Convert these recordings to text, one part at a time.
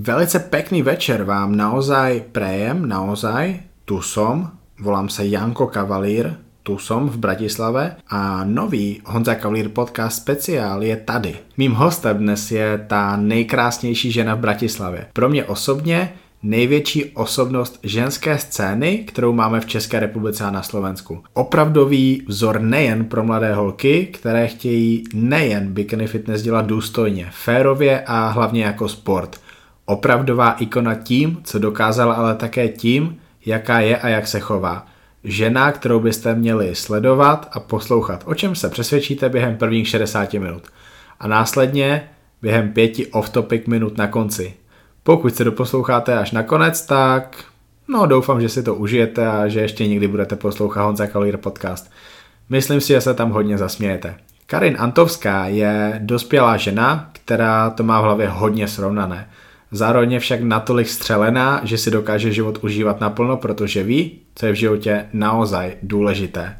Velice pekný večer vám naozaj prejem, naozaj. Tu som, volám sa Janko Kavalír, tu som v Bratislave a nový Honza Kavalír podcast speciál je tady. Mým hostem dnes je ta nejkrásnější žena v Bratislavě. Pro mě osobně největší osobnost ženské scény, kterou máme v České republice a na Slovensku. Opravdový vzor nejen pro mladé holky, které chtějí nejen bikini fitness dělat důstojně, férově a hlavně jako sport. Opravdová ikona tím, co dokázala, ale také tím, jaká je a jak se chová. Žena, kterou byste měli sledovat a poslouchat, o čem se přesvědčíte během prvních 60 minut. A následně během pěti off-topic minut na konci. Pokud se doposloucháte až na konec, tak no doufám, že si to užijete a že ještě někdy budete poslouchat Honza Kalír podcast. Myslím si, že se tam hodně zasmějete. Karin Antovská je dospělá žena, která to má v hlavě hodně srovnané. Zároveň je však natolik střelená, že si dokáže život užívat naplno, protože ví, co je v životě naozaj důležité.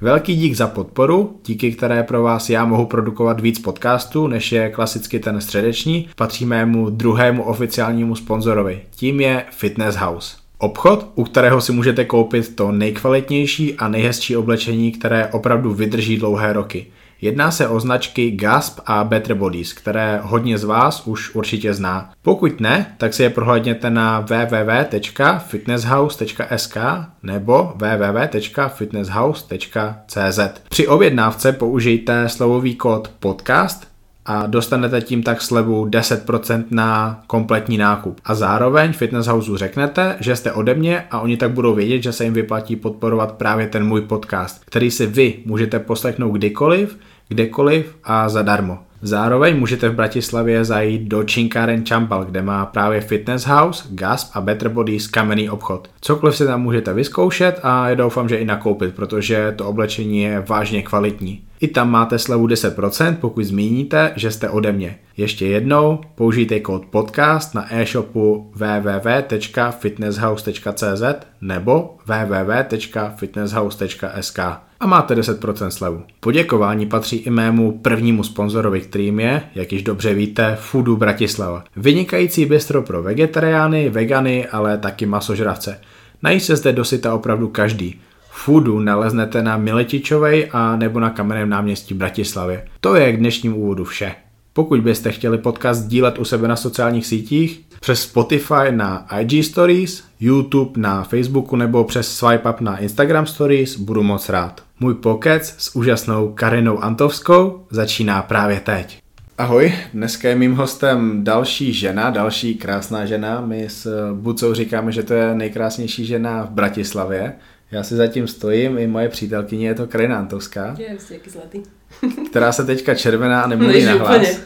Velký dík za podporu, díky které pro vás já mohu produkovat víc podcastů, než je klasicky ten středeční, patří mému druhému oficiálnímu sponzorovi. Tím je Fitness House. Obchod, u kterého si můžete koupit to nejkvalitnější a nejhezčí oblečení, které opravdu vydrží dlouhé roky. Jedná se o značky Gasp a Better Bodies, které hodně z vás už určitě zná. Pokud ne, tak si je prohlédněte na www.fitnesshouse.sk nebo www.fitnesshouse.cz. Při objednávce použijte slovový kód podcast a dostanete tím tak slevu 10% na kompletní nákup. A zároveň Fitness Houseu řeknete, že jste ode mě a oni tak budou vědět, že se jim vyplatí podporovat právě ten můj podcast, který si vy můžete poslechnout kdykoliv, kdekoliv a zadarmo. Zároveň můžete v Bratislavě zajít do Činkáren Čampal, kde má právě Fitness House, Gasp a Better Bodies kamenný obchod. Cokoliv si tam můžete vyzkoušet a doufám, že i nakoupit, protože to oblečení je vážně kvalitní. I tam máte slevu 10%, pokud zmíníte, že jste ode mě. Ještě jednou, použijte kód podcast na e-shopu www.fitnesshouse.cz nebo www.fitnesshouse.sk a máte 10% slevu. Poděkování patří i mému prvnímu sponzorovi, kterým je, jak již dobře víte, Foodu Bratislava. Vynikající bistro pro vegetariány, vegany, ale taky masožravce. Nají se zde dosyta opravdu každý. Foodu naleznete na Miletičovej a nebo na kamenném náměstí Bratislavě. To je k dnešním úvodu vše. Pokud byste chtěli podcast dílet u sebe na sociálních sítích, přes Spotify na IG Stories, YouTube na Facebooku nebo přes swipe up na Instagram Stories, budu moc rád. Můj pokec s úžasnou Karinou Antovskou začíná právě teď. Ahoj, dneska je mým hostem další žena, další krásná žena. My s Bucou říkáme, že to je nejkrásnější žena v Bratislavě. Já si zatím stojím, i moje přítelkyně je to Karina Antovská. Je, jaký zlatý. která se teďka červená a nemluví na hlas.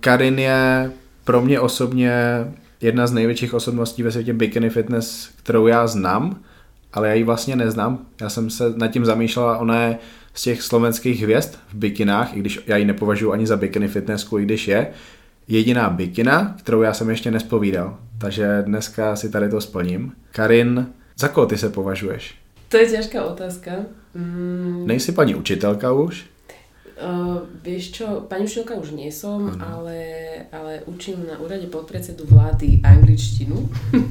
Karin je pro mě osobně jedna z největších osobností ve světě bikini fitness, kterou já znám, ale já ji vlastně neznám. Já jsem se nad tím zamýšlela, ona je z těch slovenských hvězd v bikinách, i když já ji nepovažuji ani za bikini fitnessku, i když je jediná bikina, kterou já jsem ještě nespovídal. Takže dneska si tady to splním. Karin, za koho ty se považuješ? To je ťažká otázka. Mm. Nejsi paní učitelka už? Uh, vieš čo, pani učiteľka už nie som, ale, ale učím na úrade podpredsedu vlády angličtinu.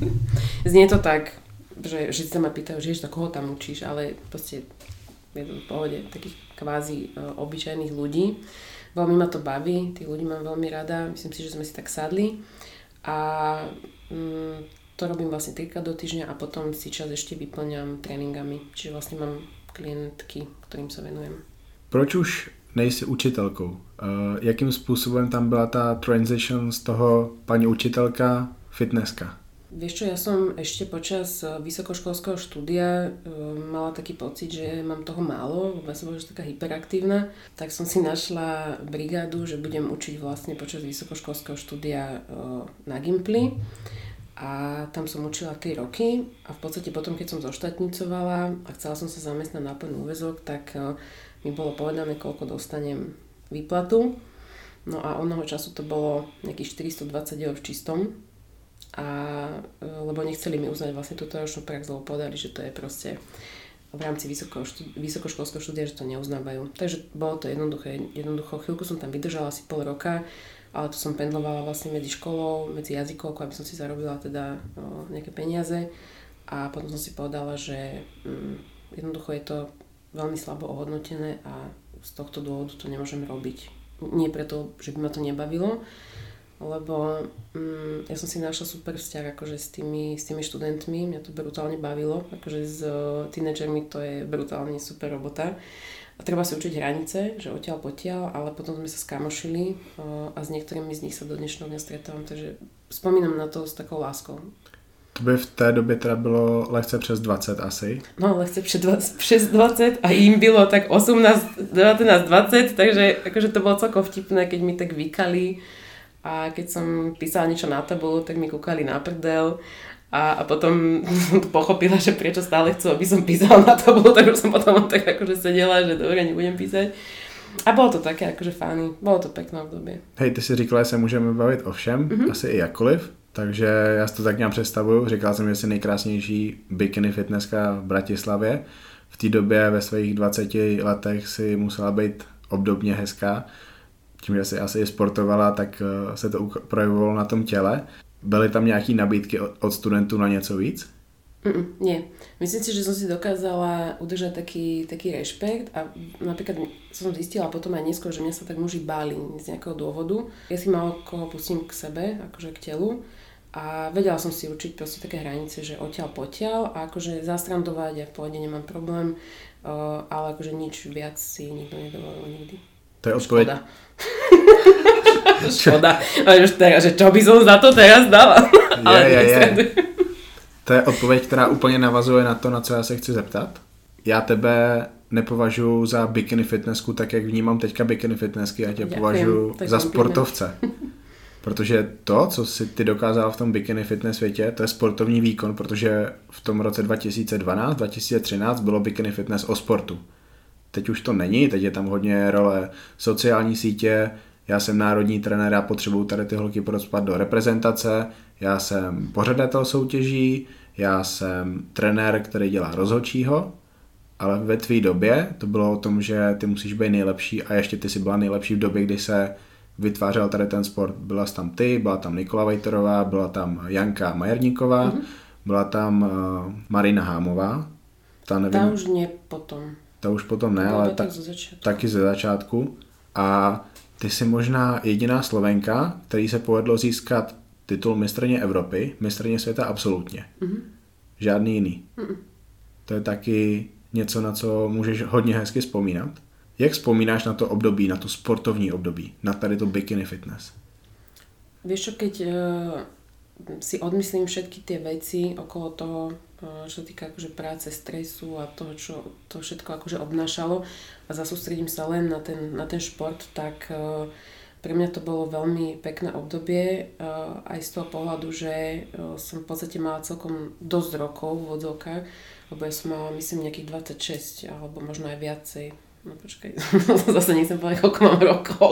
Znie to tak, že, že sa ma pýtajú, že tak koho tam učíš, ale proste je to v pohode takých kvázi uh, obyčajných ľudí. Veľmi ma to baví, tých ľudí mám veľmi rada, myslím si, že sme si tak sadli a um, to robím vlastne trikrát do týždňa a potom si čas ešte vyplňam tréningami, čiže vlastne mám klientky, ktorým sa venujem. Proč už nejsi učitelkou. Uh, jakým způsobem tam byla ta transition z toho paní učitelka fitnesska? Vieš čo, ja som ešte počas vysokoškolského štúdia uh, mala taký pocit, že mám toho málo, vôbec som bola taká hyperaktívna, tak som si našla brigádu, že budem učiť vlastne počas vysokoškolského štúdia uh, na Gimply a tam som učila 3 roky a v podstate potom, keď som zoštatnicovala a chcela som sa zamestnať na plný úvezok, tak mi bolo povedané, koľko dostanem výplatu. No a onoho času to bolo nejakých 420 eur v čistom. A, e, lebo nechceli mi uznať vlastne túto ročnú prax, lebo povedali, že to je proste v rámci vysoko, vysokoškolského štúdia, že to neuznávajú. Takže bolo to jednoduché, jednoducho, chvíľku som tam vydržala asi pol roka, ale to som pendlovala vlastne medzi školou, medzi jazykovkou, aby som si zarobila teda o, nejaké peniaze a potom som si povedala, že mm, jednoducho je to veľmi slabo ohodnotené a z tohto dôvodu to nemôžem robiť. Nie preto, že by ma to nebavilo, lebo mm, ja som si našla super vzťah akože s tými, s tými študentmi, mňa to brutálne bavilo, akože s uh, tínedžermi to je brutálne super robota. A treba si učiť hranice, že odtiaľ potiaľ, ale potom sme sa skamošili uh, a s niektorými z nich sa do dnešného dňa stretávam, takže spomínam na to s takou láskou. To by v té době teda bylo lehce přes 20 asi. No, lehce přes 20, přes 20 a jim bylo tak 18, 19, 20, takže akože to bolo celkom vtipné, keď mi tak vykali a keď som písala niečo na tabulu, tak mi kúkali na prdel a, a potom som to pochopila, že prečo stále chcú, aby som písala na tabulu, tak už som potom tak akože sedela, že dobre, nebudem písať. A bylo to také akože fany, bylo to pekné obdobie. Hej, ty si říkala, že se můžeme bavit o všem, mm-hmm. asi i jakkoliv, takže já si to tak nějak představuju. Říkala jsem, že jsi nejkrásnější bikini fitnesska v Bratislavě. V té době ve svých 20 letech si musela být obdobně hezká tím, že si asi sportovala, tak eh, se to projevovalo na tom těle. Byly tam nějaké nabídky od studentů na něco víc? Mm, nie. Myslím si, že som si dokázala udržať taký, taký rešpekt a napríklad som zistila potom aj neskôr, že mňa sa tak muži báli z nejakého dôvodu. Ja si malo koho pustím k sebe, akože k telu a vedela som si určiť proste také hranice, že odtiaľ potiaľ a akože zastrandovať a v pohode nemám problém, eh, ale akože nič viac si nikto nedovolil nikdy. To je odpoveď. Škoda. Škoda. Ale už teraz, že čo by som za to teraz dala? Je, je, je. To je odpověď, která úplně navazuje na to, na co já se chci zeptat. Já tebe nepovažuji za bikini fitnessku, tak jak vnímám teďka bikini fitnessky, já tě Děkujem, považuji za sportovce. Protože to, co si ty dokázala v tom bikini fitness světě, to je sportovní výkon, protože v tom roce 2012, 2013 bylo bikini fitness o sportu. Teď už to není, teď je tam hodně role sociální sítě, já jsem národní trenér, já potřebuju tady ty holky prospat do reprezentace, já jsem pořadatel soutěží, já jsem trenér, který dělá rozhodčího, ale ve tvý době to bylo o tom, že ty musíš být nejlepší a ještě ty si byla nejlepší v době, kdy se vytvářel tady ten sport. Byla tam ty, byla tam Nikola Vejterová, byla tam Janka Majerníková, mm-hmm. byla tam uh, Marina Hámová. Ta, nevím, ta už nie potom. Ta už potom ne, ale ta, taky ze začátku. A ty jsi možná jediná Slovenka, který se povedlo získat titul mistrně Evropy, mistrně světa absolutně. Mm-hmm. Žádný jiný. Mm-mm. To je taky něco, na co můžeš hodně hezky vzpomínat. Jak vzpomínáš na to období, na to sportovní období, na tady to bikini fitness? Vieš čo, keď uh, si odmyslím všetky tie veci okolo toho, čo sa týka akože práce, stresu a toho, čo to všetko akože obnášalo a zasústredím sa len na ten, na ten šport, tak uh, pre mňa to bolo veľmi pekné obdobie, aj z toho pohľadu, že som v podstate mala celkom dosť rokov v vodzovkách, lebo ja som mala myslím nejakých 26 alebo možno aj viacej. No počkaj, zase nechcem povedať, koľko mám rokov.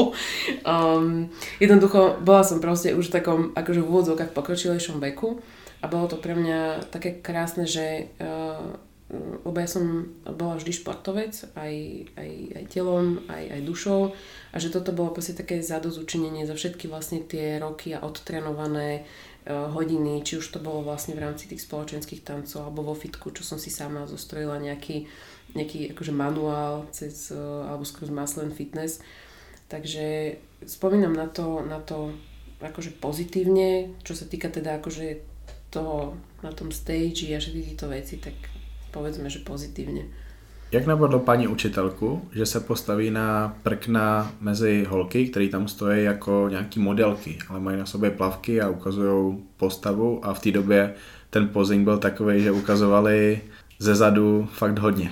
Um, jednoducho, bola som proste už v takom, akože v úvodzovkách pokročilejšom veku a bolo to pre mňa také krásne, že uh, lebo ja som bola vždy športovec, aj, aj, aj telom, aj, aj dušou a že toto bolo proste také zadozučinenie za všetky vlastne tie roky a odtrenované hodiny, či už to bolo vlastne v rámci tých spoločenských tancov alebo vo fitku, čo som si sama zostrojila nejaký, nejaký akože manuál cez, uh, alebo skrz Maslen Fitness. Takže spomínam na to, na to akože pozitívne, čo sa týka teda akože toho na tom stage a všetky tieto veci, tak povedzme, že pozitívne. Jak napadlo paní učitelku, že se postaví na prkna mezi holky, které tam stojí jako nějaký modelky, ale mají na sobě plavky a ukazují postavu a v té době ten posing byl takový, že ukazovali ze zadu fakt hodně.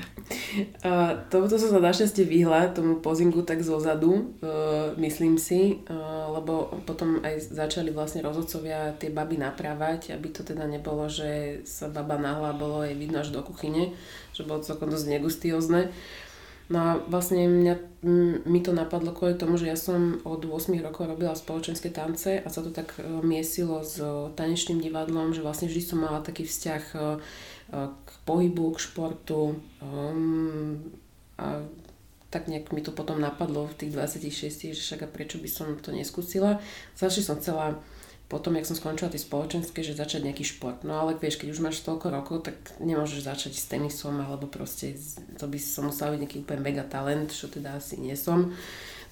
Uh, som sa našťastie vyhla, tomu pozingu tak zo zadu, uh, myslím si, uh, lebo potom aj začali vlastne rozhodcovia tie baby naprávať, aby to teda nebolo, že sa baba nahla bolo aj vidno až do kuchyne, že bolo celkom dosť negustiozne. No a vlastne mňa, mi to napadlo kvôli tomu, že ja som od 8 rokov robila spoločenské tance a sa to tak miesilo s tanečným divadlom, že vlastne vždy som mala taký vzťah pohybu, k športu um, a tak nejak mi to potom napadlo v tých 26, že však a prečo by som to neskúsila. Začne som chcela potom, jak som skončila tie spoločenské, že začať nejaký šport. No ale vieš, keď už máš toľko rokov, tak nemôžeš začať s tenisom, alebo proste to by som musela byť nejaký úplne mega talent, čo teda asi nie som.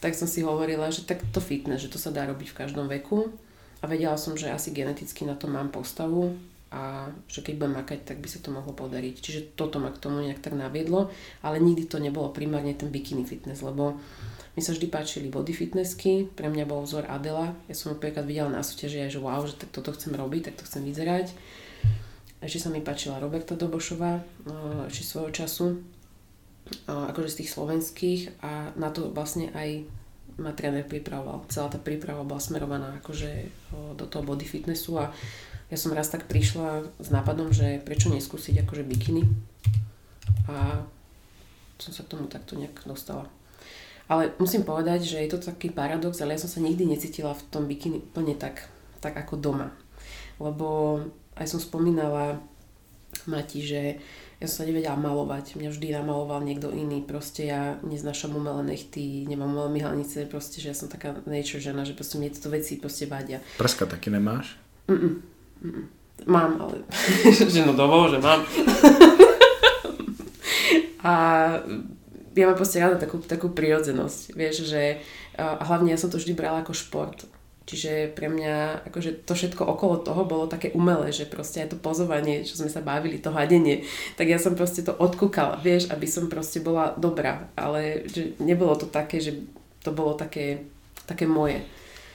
Tak som si hovorila, že tak to fitness, že to sa dá robiť v každom veku. A vedela som, že asi geneticky na to mám postavu a že keď budem makať, tak by sa to mohlo podariť. Čiže toto ma k tomu nejak tak naviedlo, ale nikdy to nebolo primárne ten bikini fitness, lebo mi sa vždy páčili body fitnessky, pre mňa bol vzor Adela, ja som ho prvýkrát videla na súťaži aj, že wow, že tak toto chcem robiť, tak to chcem vyzerať. Ešte sa mi páčila Roberta Dobošová, no, ešte svojho času, akože z tých slovenských a na to vlastne aj ma tréner pripravoval. Celá tá príprava bola smerovaná akože do toho body fitnessu a ja som raz tak prišla s nápadom, že prečo neskúsiť akože bikiny a som sa k tomu takto nejak dostala. Ale musím povedať, že je to taký paradox, ale ja som sa nikdy necítila v tom bikini plne tak, tak ako doma. Lebo aj som spomínala Mati, že ja som sa nevedela malovať. Mňa vždy namaloval niekto iný. Proste ja neznášam umelé nechty, nemám umelé myhalnice, proste, že ja som taká nature žena, že proste mne tieto veci proste vadia. Prska taky nemáš? Mm-mm. Mám, ale že no dovol, že mám. a ja mám proste rada takú, takú prirodzenosť, vieš, že a hlavne ja som to vždy brala ako šport. Čiže pre mňa akože to všetko okolo toho bolo také umelé, že proste aj to pozovanie, čo sme sa bavili, to hadenie, tak ja som proste to odkúkala, vieš, aby som proste bola dobrá, ale že nebolo to také, že to bolo také, také moje.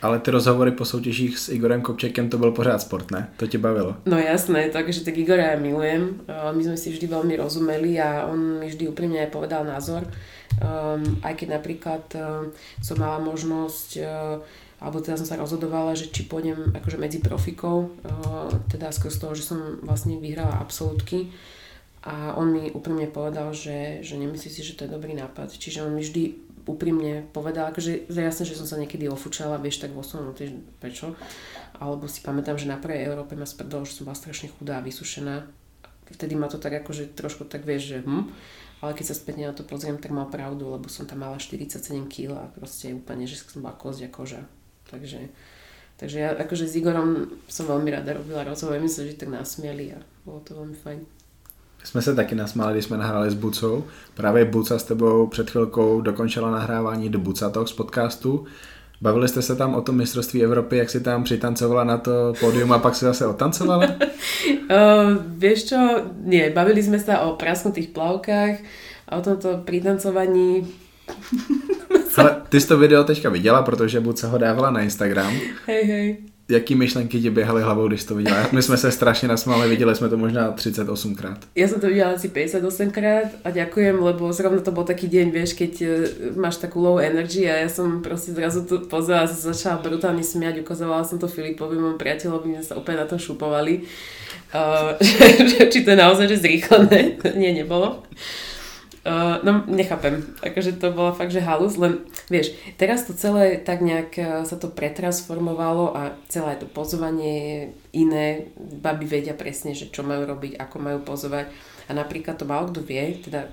Ale ty rozhovory po soutěžích s Igorem Kopčekem to byl pořád sport, ne? To tě bavilo? No jasné, takže tak Igora ja milujem. My sme si vždy veľmi rozumeli a on mi vždy úprimne aj povedal názor. Um, aj keď napríklad um, som mala možnosť uh, alebo teda som sa rozhodovala, že či pôjdem akože medzi profikov, teda skrz toho, že som vlastne vyhrala absolútky a on mi úprimne povedal, že, že nemyslí si, že to je dobrý nápad. Čiže on mi vždy úprimne povedala, akože jasné, že som sa niekedy ofúčala, vieš, tak vo svojom tiež prečo. Alebo si pamätám, že na prvej Európe ma sprdol, že som bola strašne chudá a vysušená. Vtedy ma to tak akože trošku tak vieš, že hm. Ale keď sa spätne na to pozriem, tak mal pravdu, lebo som tam mala 47 kg a proste úplne, že som bola kozia koža. Takže, takže ja akože s Igorom som veľmi rada robila rozhovor, my sme že tak nasmiali a bolo to veľmi fajn jsme se taky nasmáli, když jsme nahráli s Bucou. Právě Buca s tebou před chvilkou dokončila nahrávání do Buca Talk z podcastu. Bavili jste se tam o tom mistrovství Evropy, jak si tam přitancovala na to pódium a pak si zase otancovala? uh, vieš čo, nie, bavili sme sa o prasknutých plavkách a o tomto pritancovaní Ale ty jsi to video teďka viděla, protože Buca ho dávala na Instagram. Hej, hej jaký myšlenky ti běhaly hlavou, když to viděla? My jsme se strašně nasmáli, viděli jsme to možná 38 krát. Ja som to videla asi 58 krát a ďakujem, lebo zrovna to bol taký deň, vieš, keď e, máš takú low energy a ja som proste zrazu to pozerala, začala brutálne smiať, ukazovala som to Filipovi, môjmu priateľovi, my sa úplne na tom šupovali. Uh, či to je naozaj že zrýchlené, nie, nebolo. Uh, no, nechápem. Akože to bola fakt, že halus, len vieš, teraz to celé tak nejak uh, sa to pretransformovalo a celé to pozovanie je iné. Baby vedia presne, že čo majú robiť, ako majú pozovať. A napríklad to málo kto vie, teda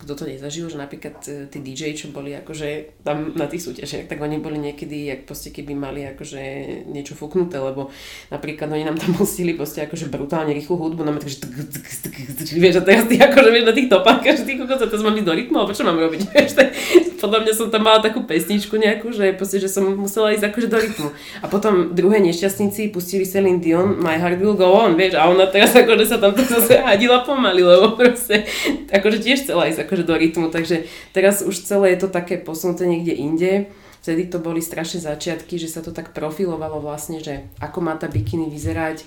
kto to nezažil, že napríklad e, tí DJ, čo boli akože tam na tých súťažiach, tak oni boli niekedy, jak proste keby mali akože niečo fúknuté, lebo napríklad oni nám tam pustili proste akože brutálne rýchlu hudbu, no takže vieš, a teraz ty akože vieš na tých topách, že ty kokos, to mám ísť do rytmu, alebo čo mám robiť, podľa mňa som tam mala takú pesničku nejakú, že proste, že som musela ísť akože do rytmu. A potom druhé nešťastníci pustili Celine Dion, My Heart Will Go On, vieš, a ona teraz akože sa tam zase hadila pomaly, lebo proste akože tiež chcela ísť akože do rytmu, takže teraz už celé je to také posunuté niekde inde. Vtedy to boli strašné začiatky, že sa to tak profilovalo vlastne, že ako má tá bikiny vyzerať.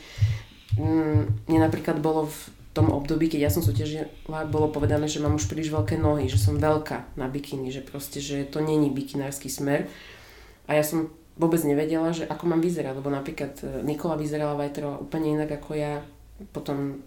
Mm, mne napríklad bolo v tom období, keď ja som súťažila, bolo povedané, že mám už príliš veľké nohy, že som veľká na bikiny, že proste, že to není bikinársky smer. A ja som vôbec nevedela, že ako mám vyzerať, lebo napríklad e, Nikola vyzerala Vajterová úplne inak ako ja, potom,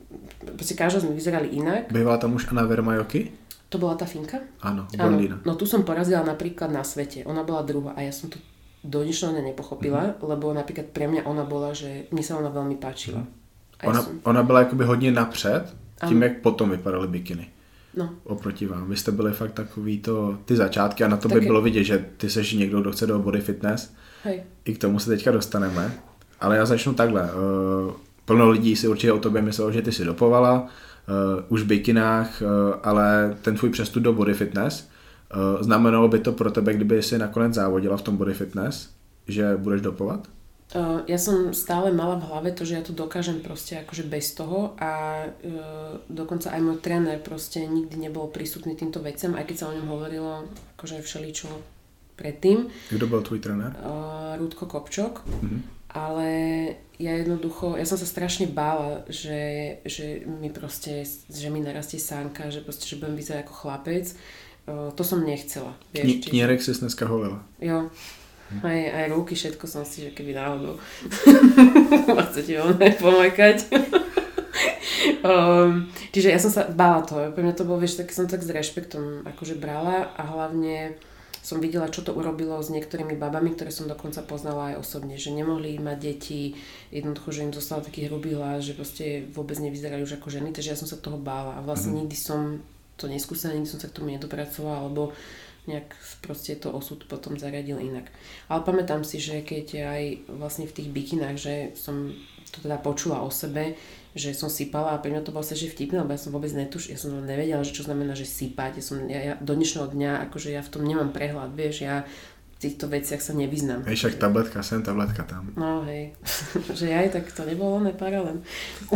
proste každá sme vyzerali inak. Bývala tam už Anna Vermajoky? To bola tá Finka? Áno, blondína. No tu som porazila napríklad na svete. Ona bola druhá a ja som to do dnešného nepochopila, mm-hmm. lebo napríklad pre mňa ona bola, že mne sa ona veľmi páčila. Mm. Ona, som... ona byla jakoby hodně napřed, tím, ano. jak potom vypadaly bikiny. No. Oproti vám. Vy jste byli fakt takový to, ty začátky a na to by Taky. bylo vidět, že ty seš někdo, kdo chce do body fitness. Hej. I k tomu se teďka dostaneme. Ale já začnu takhle. Uh, plno lidí si určitě o tobě myslelo, že ty si dopovala, už v bikinách, uh, ale ten tvůj přestup do body fitness, uh, znamenalo by to pro tebe, kdyby si nakonec závodila v tom body fitness, že budeš dopovat? Ja som stále mala v hlave to, že ja to dokážem proste akože bez toho a uh, dokonca aj môj tréner proste nikdy nebol prístupný týmto veciam, aj keď sa o ňom hovorilo akože všeličo predtým. Kdo byl tvůj trenér? Uh, Rúdko Kopčok. Mhm. Ale ja jednoducho, ja som sa strašne bála, že, že mi proste, že mi narastie sánka, že proste, že budem vyzerať ako chlapec. To som nechcela. Kni- Vieš, čiže- knírek si dneska holila. Jo. Aj, aj ruky, všetko som si, že keby náhodou ma chcete oné pomajkať. um, čiže ja som sa bála toho. Pre mňa to bolo, vieš, tak som tak s rešpektom akože brala a hlavne som videla, čo to urobilo s niektorými babami, ktoré som dokonca poznala aj osobne, že nemohli mať deti, jednoducho, že im zostal taký hrubý hlas, že proste vôbec nevyzerali už ako ženy, takže ja som sa toho bála a vlastne Mhm. nikdy som to neskúsila, nikdy som sa k tomu nedopracovala, alebo nejak proste to osud potom zariadil inak. Ale pamätám si, že keď aj vlastne v tých bikinách, že som to teda počula o sebe, že som sypala a pre mňa to bolo sa, že vtipné, lebo ja som vôbec netuš, ja som nevedela, že čo znamená, že sypať. Ja, som, ja, ja do dnešného dňa, akože ja v tom nemám prehľad, vieš, ja v týchto veciach sa nevyznám. Hej, však tabletka sem, tabletka tam. No hej, že aj tak to nebolo paralel.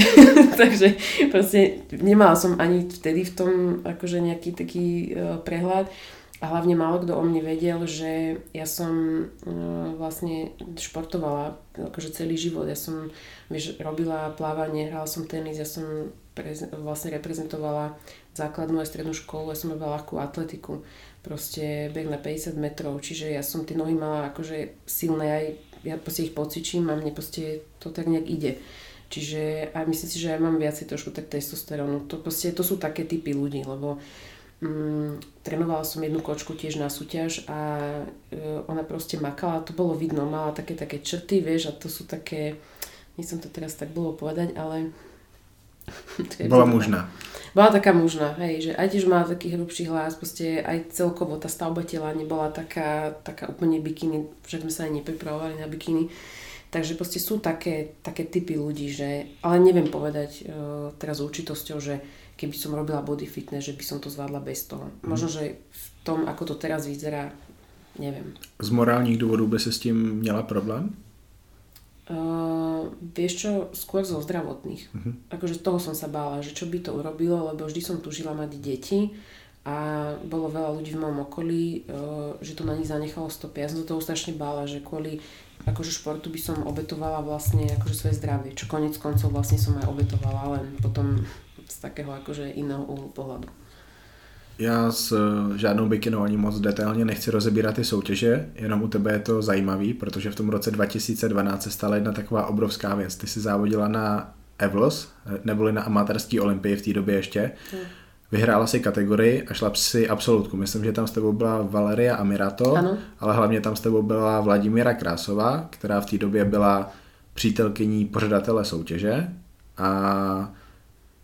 Takže proste nemala som ani vtedy v tom akože nejaký taký uh, prehľad a hlavne málo kto o mne vedel, že ja som uh, vlastne športovala akože celý život. Ja som vieš, robila plávanie, hrala som tenis, ja som prez, vlastne reprezentovala základnú aj strednú školu, ja som robila ľahkú atletiku, proste beh na 50 metrov, čiže ja som tie nohy mala akože silné aj, ja proste ich pocičím a mne proste to tak nejak ide. Čiže a myslím si, že aj mám viacej trošku tak testosterónu. To, proste, to sú také typy ľudí, lebo mm, trénovala som jednu kočku tiež na súťaž a e, ona proste makala, to bolo vidno, mala také také črty, vieš, a to sú také, nechcem to teraz tak bolo povedať, ale... Bola mužná. bola taká mužná, hej, že aj tiež mala taký hrubší hlas, proste aj celkovo tá stavba tela nebola taká, taká úplne bikiny, však sme sa aj nepripravovali na bikiny. Takže proste sú také, také typy ľudí, že, ale neviem povedať uh, teraz s určitosťou, že keby som robila body fitness, že by som to zvládla bez toho. Možno, že v tom, ako to teraz vyzerá, neviem. Z morálních důvodů by si s tím měla problém? Uh, vieš čo, skôr zo zdravotných. Mhm. Akože toho som sa bála, že čo by to urobilo, lebo vždy som tužila mať deti a bolo veľa ľudí v mojom okolí, uh, že to na nich zanechalo stopy. Ja som sa toho strašne bála, že kvôli akože športu by som obetovala vlastne akože svoje zdravie, čo konec koncov vlastne som aj obetovala, len potom z takého akože iného uhlu pohľadu. Já s eh, žádnou bikinou ani moc detailně nechci rozebírat ty soutěže, jenom u tebe je to zajímavý, protože v tom roce 2012 se stala jedna taková obrovská věc. Ty si závodila na Evlos, eh, neboli na amatérský olympii v té době ještě. Hmm. Vyhrála si kategorii a šla si absolutku. Myslím, že tam s tebou byla Valeria Amirato, Ano. ale hlavně tam s tebou byla Vladimíra Krásová, která v té době byla přítelkyní pořadatele soutěže a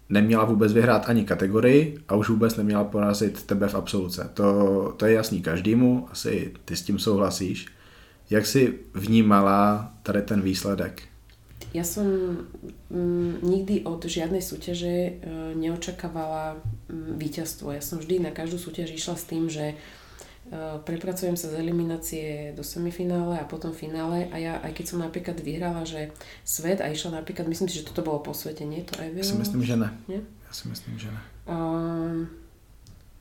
neměla vůbec vyhrát ani kategorii a už vůbec neměla porazit tebe v absoluce. To, to je jasný každému, asi ty s tím souhlasíš. Jak jsi vnímala tady ten výsledek? Ja som mm, nikdy od žiadnej súťaže e, neočakávala mm, víťazstvo. Ja som vždy na každú súťaž išla s tým, že prepracujem sa z eliminácie do semifinále a potom finále a ja, aj keď som napríklad vyhrala, že svet a išla napríklad, myslím si, že toto bolo po svete, nie? To aj Já si myslím, že ne. Nie? Já si myslím, že ne. Um,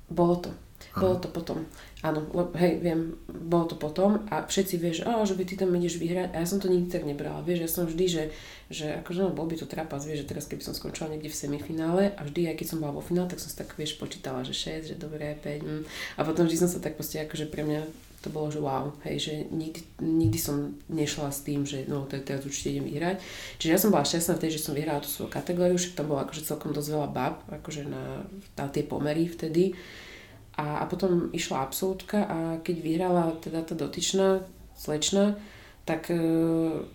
bolo to. Bolo to potom. Áno, lebo, hej, viem, bolo to potom a všetci vieš, že, že by ty tam ideš vyhrať a ja som to nikdy tak nebrala. Vieš, ja som vždy, že, že akože no, bol by to trapas, vieš, že teraz keby som skončila niekde v semifinále a vždy, aj keď som bola vo finále, tak som si tak, vieš, počítala, že 6, že dobre, 5 mm. a potom vždy som sa tak proste, akože pre mňa to bolo, že wow, hej, že nikdy, nikdy som nešla s tým, že no, te- teraz určite idem vyhrať. Čiže ja som bola šťastná v tej, že som vyhrala tú svoju kategóriu, však tam bolo akože celkom dosť veľa bab, akože na, na tie pomery vtedy. A, a potom išla absolútka a keď vyhrala teda tá dotyčná slečna, tak e,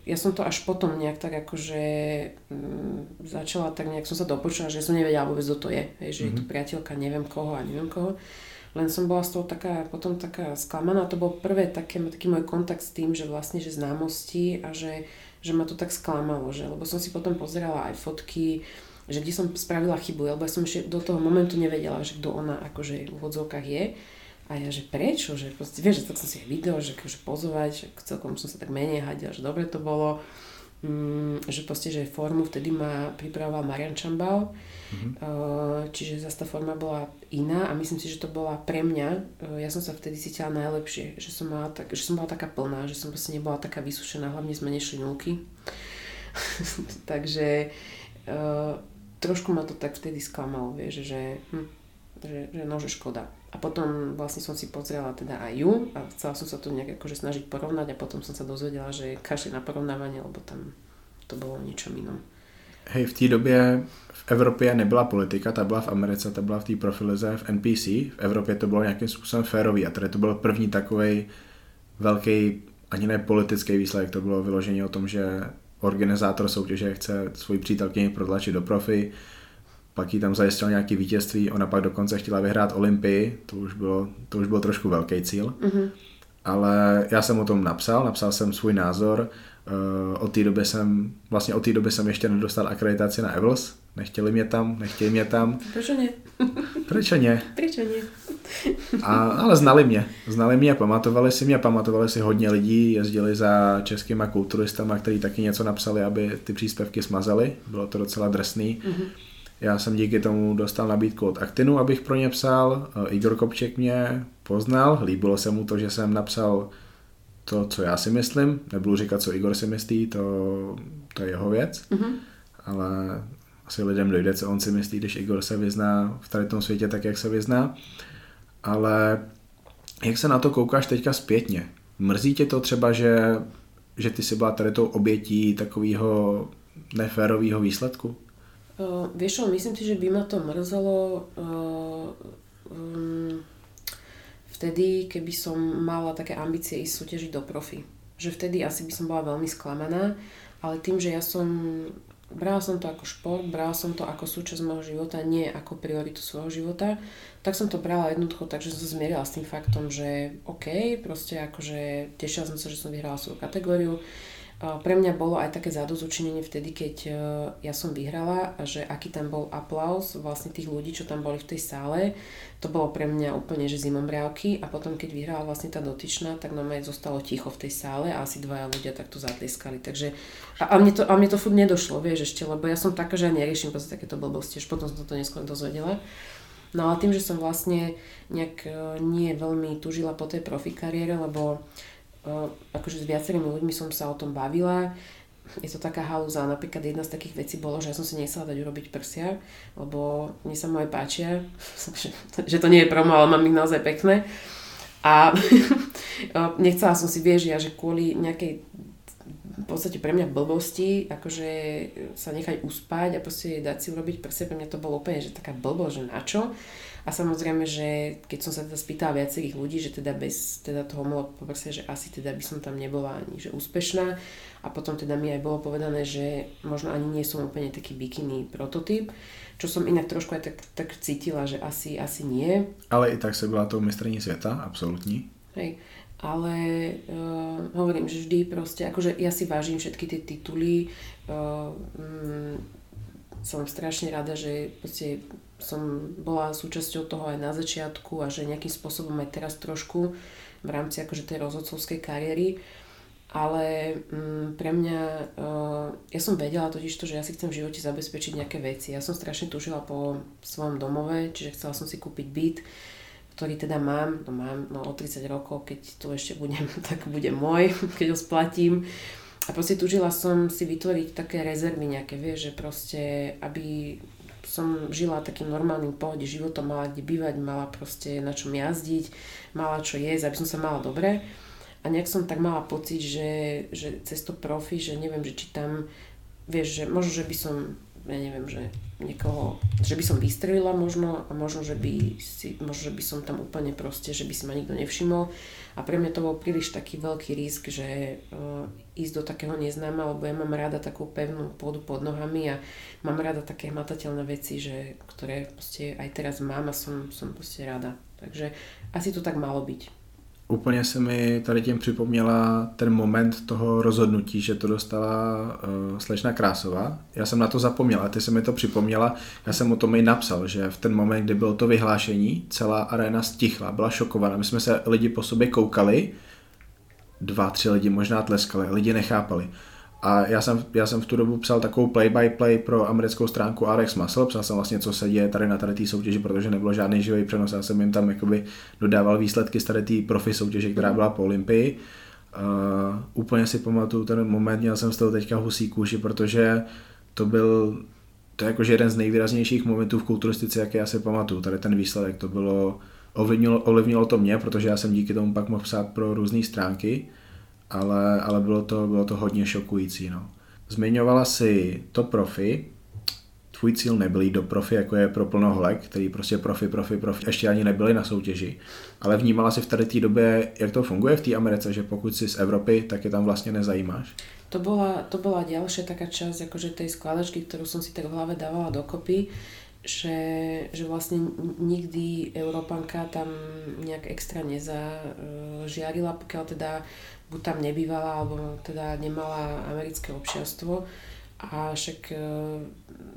ja som to až potom nejak tak akože mm, začala, tak nejak som sa dopočula, že som nevedela vôbec, kto to je. Hej, že mm-hmm. je to mhm. priateľka neviem koho a neviem koho. Len som bola z toho taká, potom taká sklamaná. To bol prvé také, taký môj kontakt s tým, že vlastne, že známosti a že, že ma to tak sklamalo, že, lebo som si potom pozerala aj fotky, že kde som spravila chybu, lebo ja som ešte do toho momentu nevedela, že kto ona akože v úvodzovkách je. A ja, že prečo? Že proste, vieš, že tak som si aj video, že akože pozovať, že celkom som sa tak menej hadila, že dobre to bolo. Mm, že proste, že formu vtedy ma pripravoval Marian Čambal, mm-hmm. uh, čiže zase tá forma bola iná a myslím si, že to bola pre mňa, uh, ja som sa vtedy cítila najlepšie, že som, mala tak, že som bola taká plná, že som proste nebola taká vysušená, hlavne sme nešli nulky. Takže uh, trošku ma to tak vtedy sklamalo, vieš, že, hm, že, že no, že škoda. A potom vlastne som si pozrela teda aj ju a chcela som sa to nejak akože snažiť porovnať a potom som sa dozvedela, že kašli na porovnávanie, lebo tam to bylo niečom inom. Hej, v té době v Evropě nebyla politika, ta byla v Americe, ta byla v té profilize v NPC. V Evropě to bylo nějakým způsobem férový a tady to byl první takový velký, ani ne politický výsledek, to bylo vyložení o tom, že organizátor soutěže chce svoji přítelkyni prodlačit do profi, pak jí tam zajistil nějaké vítězství, ona pak dokonce chtěla vyhrát Olympii, to už bylo, to už byl trošku velký cíl. Mm-hmm. Ale já jsem o tom napsal, napsal jsem svůj názor, uh, od té doby jsem, vlastně od té doby jsem ještě nedostal akreditaci na Evels, nechtěli mě tam, nechtěli mě tam. Proč ne? Proč ne? Proč ne? A, ale znali mě, znali mě, pamatovali si mě, pamatovali si hodně lidí, jezdili za českýma kulturistama, kteří taky něco napsali, aby ty příspěvky smazali, bylo to docela drsný. Mm-hmm. Já jsem díky tomu dostal nabídku od Actinu, abych pro ně psal. Eh, Igor Kopček mě poznal, líbilo se mu to, že jsem napsal to, co já si myslím. Nebudu říkat, co Igor si myslí, to, to je jeho věc. Mm-hmm. Ale asi lidem dojde, co on si myslí, když Igor se vyzná v tady tom světě tak, jak se vyzná. Ale jak se na to koukáš teďka zpětně? Mrzí tě to třeba, že, že ty si byla tady tou obětí takového neférového výsledku? Uh, vieš čo, myslím si, že by ma to mrzelo uh, um, vtedy, keby som mala také ambície ísť súťažiť do profi. Že vtedy asi by som bola veľmi sklamaná, ale tým, že ja som brala som to ako šport, brala som to ako súčasť môjho života, nie ako prioritu svojho života, tak som to brala jednoducho tak, že som sa zmierila s tým faktom, že OK, proste akože tešila som sa, že som vyhrala svoju kategóriu, pre mňa bolo aj také zadozučinenie vtedy, keď e, ja som vyhrala a že aký tam bol aplaus vlastne tých ľudí, čo tam boli v tej sále. To bolo pre mňa úplne, že zimomriavky a potom keď vyhrala vlastne tá dotyčná, tak no zostalo ticho v tej sále a asi dvaja ľudia takto zatlieskali. Takže a, a, mne to, a mne to furt nedošlo, vieš ešte, lebo ja som taká, že ja neriešim proste takéto blbosti, až potom som to neskôr dozvedela. No ale tým, že som vlastne nejak e, nie veľmi tužila po tej profi kariére, lebo akože s viacerými ľuďmi som sa o tom bavila. Je to taká halúza. Napríklad jedna z takých vecí bolo, že ja som si nechcela dať urobiť prsia, lebo mne sa moje páčia, že to nie je promo, ale mám ich naozaj pekné. A nechcela som si, vieš, ja, že kvôli nejakej v podstate pre mňa blbosti, akože sa nechať uspať a proste dať si urobiť prsia, pre mňa to bolo úplne, že taká blbosť, že na čo. A samozrejme, že keď som sa teda spýtala viacerých ľudí, že teda bez teda toho mohlo poprsia, že asi teda by som tam nebola ani že úspešná. A potom teda mi aj bolo povedané, že možno ani nie som úplne taký bikini prototyp, čo som inak trošku aj tak, tak cítila, že asi, asi nie. Ale i tak sa bola tou mistrení sveta, absolútne. Hej, ale uh, hovorím, že vždy proste, akože ja si vážim všetky tie tituly, uh, um, som strašne rada, že proste som bola súčasťou toho aj na začiatku a že nejakým spôsobom aj teraz trošku v rámci akože tej rozhodcovskej kariéry. Ale mm, pre mňa, uh, ja som vedela totiž to, že ja si chcem v živote zabezpečiť nejaké veci. Ja som strašne tužila po svojom domove, čiže chcela som si kúpiť byt, ktorý teda mám, no mám no, o 30 rokov, keď tu ešte budem, tak bude môj, keď ho splatím. A proste tužila som si vytvoriť také rezervy nejaké, vieš, že proste, aby som žila takým normálnym pohode životom, mala kde bývať, mala proste na čom jazdiť, mala čo jesť, aby som sa mala dobre. A nejak som tak mala pocit, že, že cez to profi, že neviem, že či tam, vieš, že možno, že by som ja neviem, že niekoho, že by som vystrelila možno a možno, že by, si, možno, že by som tam úplne proste, že by si ma nikto nevšimol. A pre mňa to bol príliš taký veľký risk, že uh, ísť do takého neznáma, lebo ja mám rada takú pevnú pôdu pod nohami a mám rada také hmatateľné veci, že, ktoré proste aj teraz mám a som, som proste rada. Takže asi to tak malo byť. Úplně se mi tady tím připomněla ten moment toho rozhodnutí, že to dostala uh, slečna Krásová. Já jsem na to zapomněla, ty se mi to připomněla. Já jsem o tom i napsal, že v ten moment, kdy bylo to vyhlášení, celá arena stichla, byla šokovaná. My jsme se lidi po sobě koukali, dva, tři lidi možná tleskali, lidi nechápali. A já jsem, já jsem v tu dobu psal takovou play-by-play pro americkou stránku Alex Muscle, psal jsem vlastně, co se děje tady na tady té soutěži, protože nebylo žádný živý přenos, já jsem jim tam jakoby dodával výsledky z tady té profi soutěže, která byla po Olympii. Uh, úplně si pamatuju ten moment, měl jsem z toho teďka husí kůži, protože to byl to je jakože jeden z nejvýraznějších momentů v kulturistice, jaké já si pamatuju. Tady ten výsledek, to bylo, ovlivnilo, ovlivnilo to mě, protože já jsem díky tomu pak mohl psát pro různé stránky ale, ale bylo, to, bylo to hodně šokující. No. Zmiňovala si to profi, tvůj cíl nebyl do profi, jako je pro plnohlek, který prostě profi, profi, profi, ještě ani nebyli na soutěži, ale vnímala si v tady té době, jak to funguje v té Americe, že pokud si z Evropy, tak je tam vlastně nezajímáš? To bola, to bola ďalšia taká časť akože tej skladačky, ktorú som si tak v hlave dávala dokopy, že, že vlastne nikdy Európanka tam nejak extra nezažiarila, pokiaľ teda buď tam nebývala, alebo teda nemala americké občianstvo. A však e,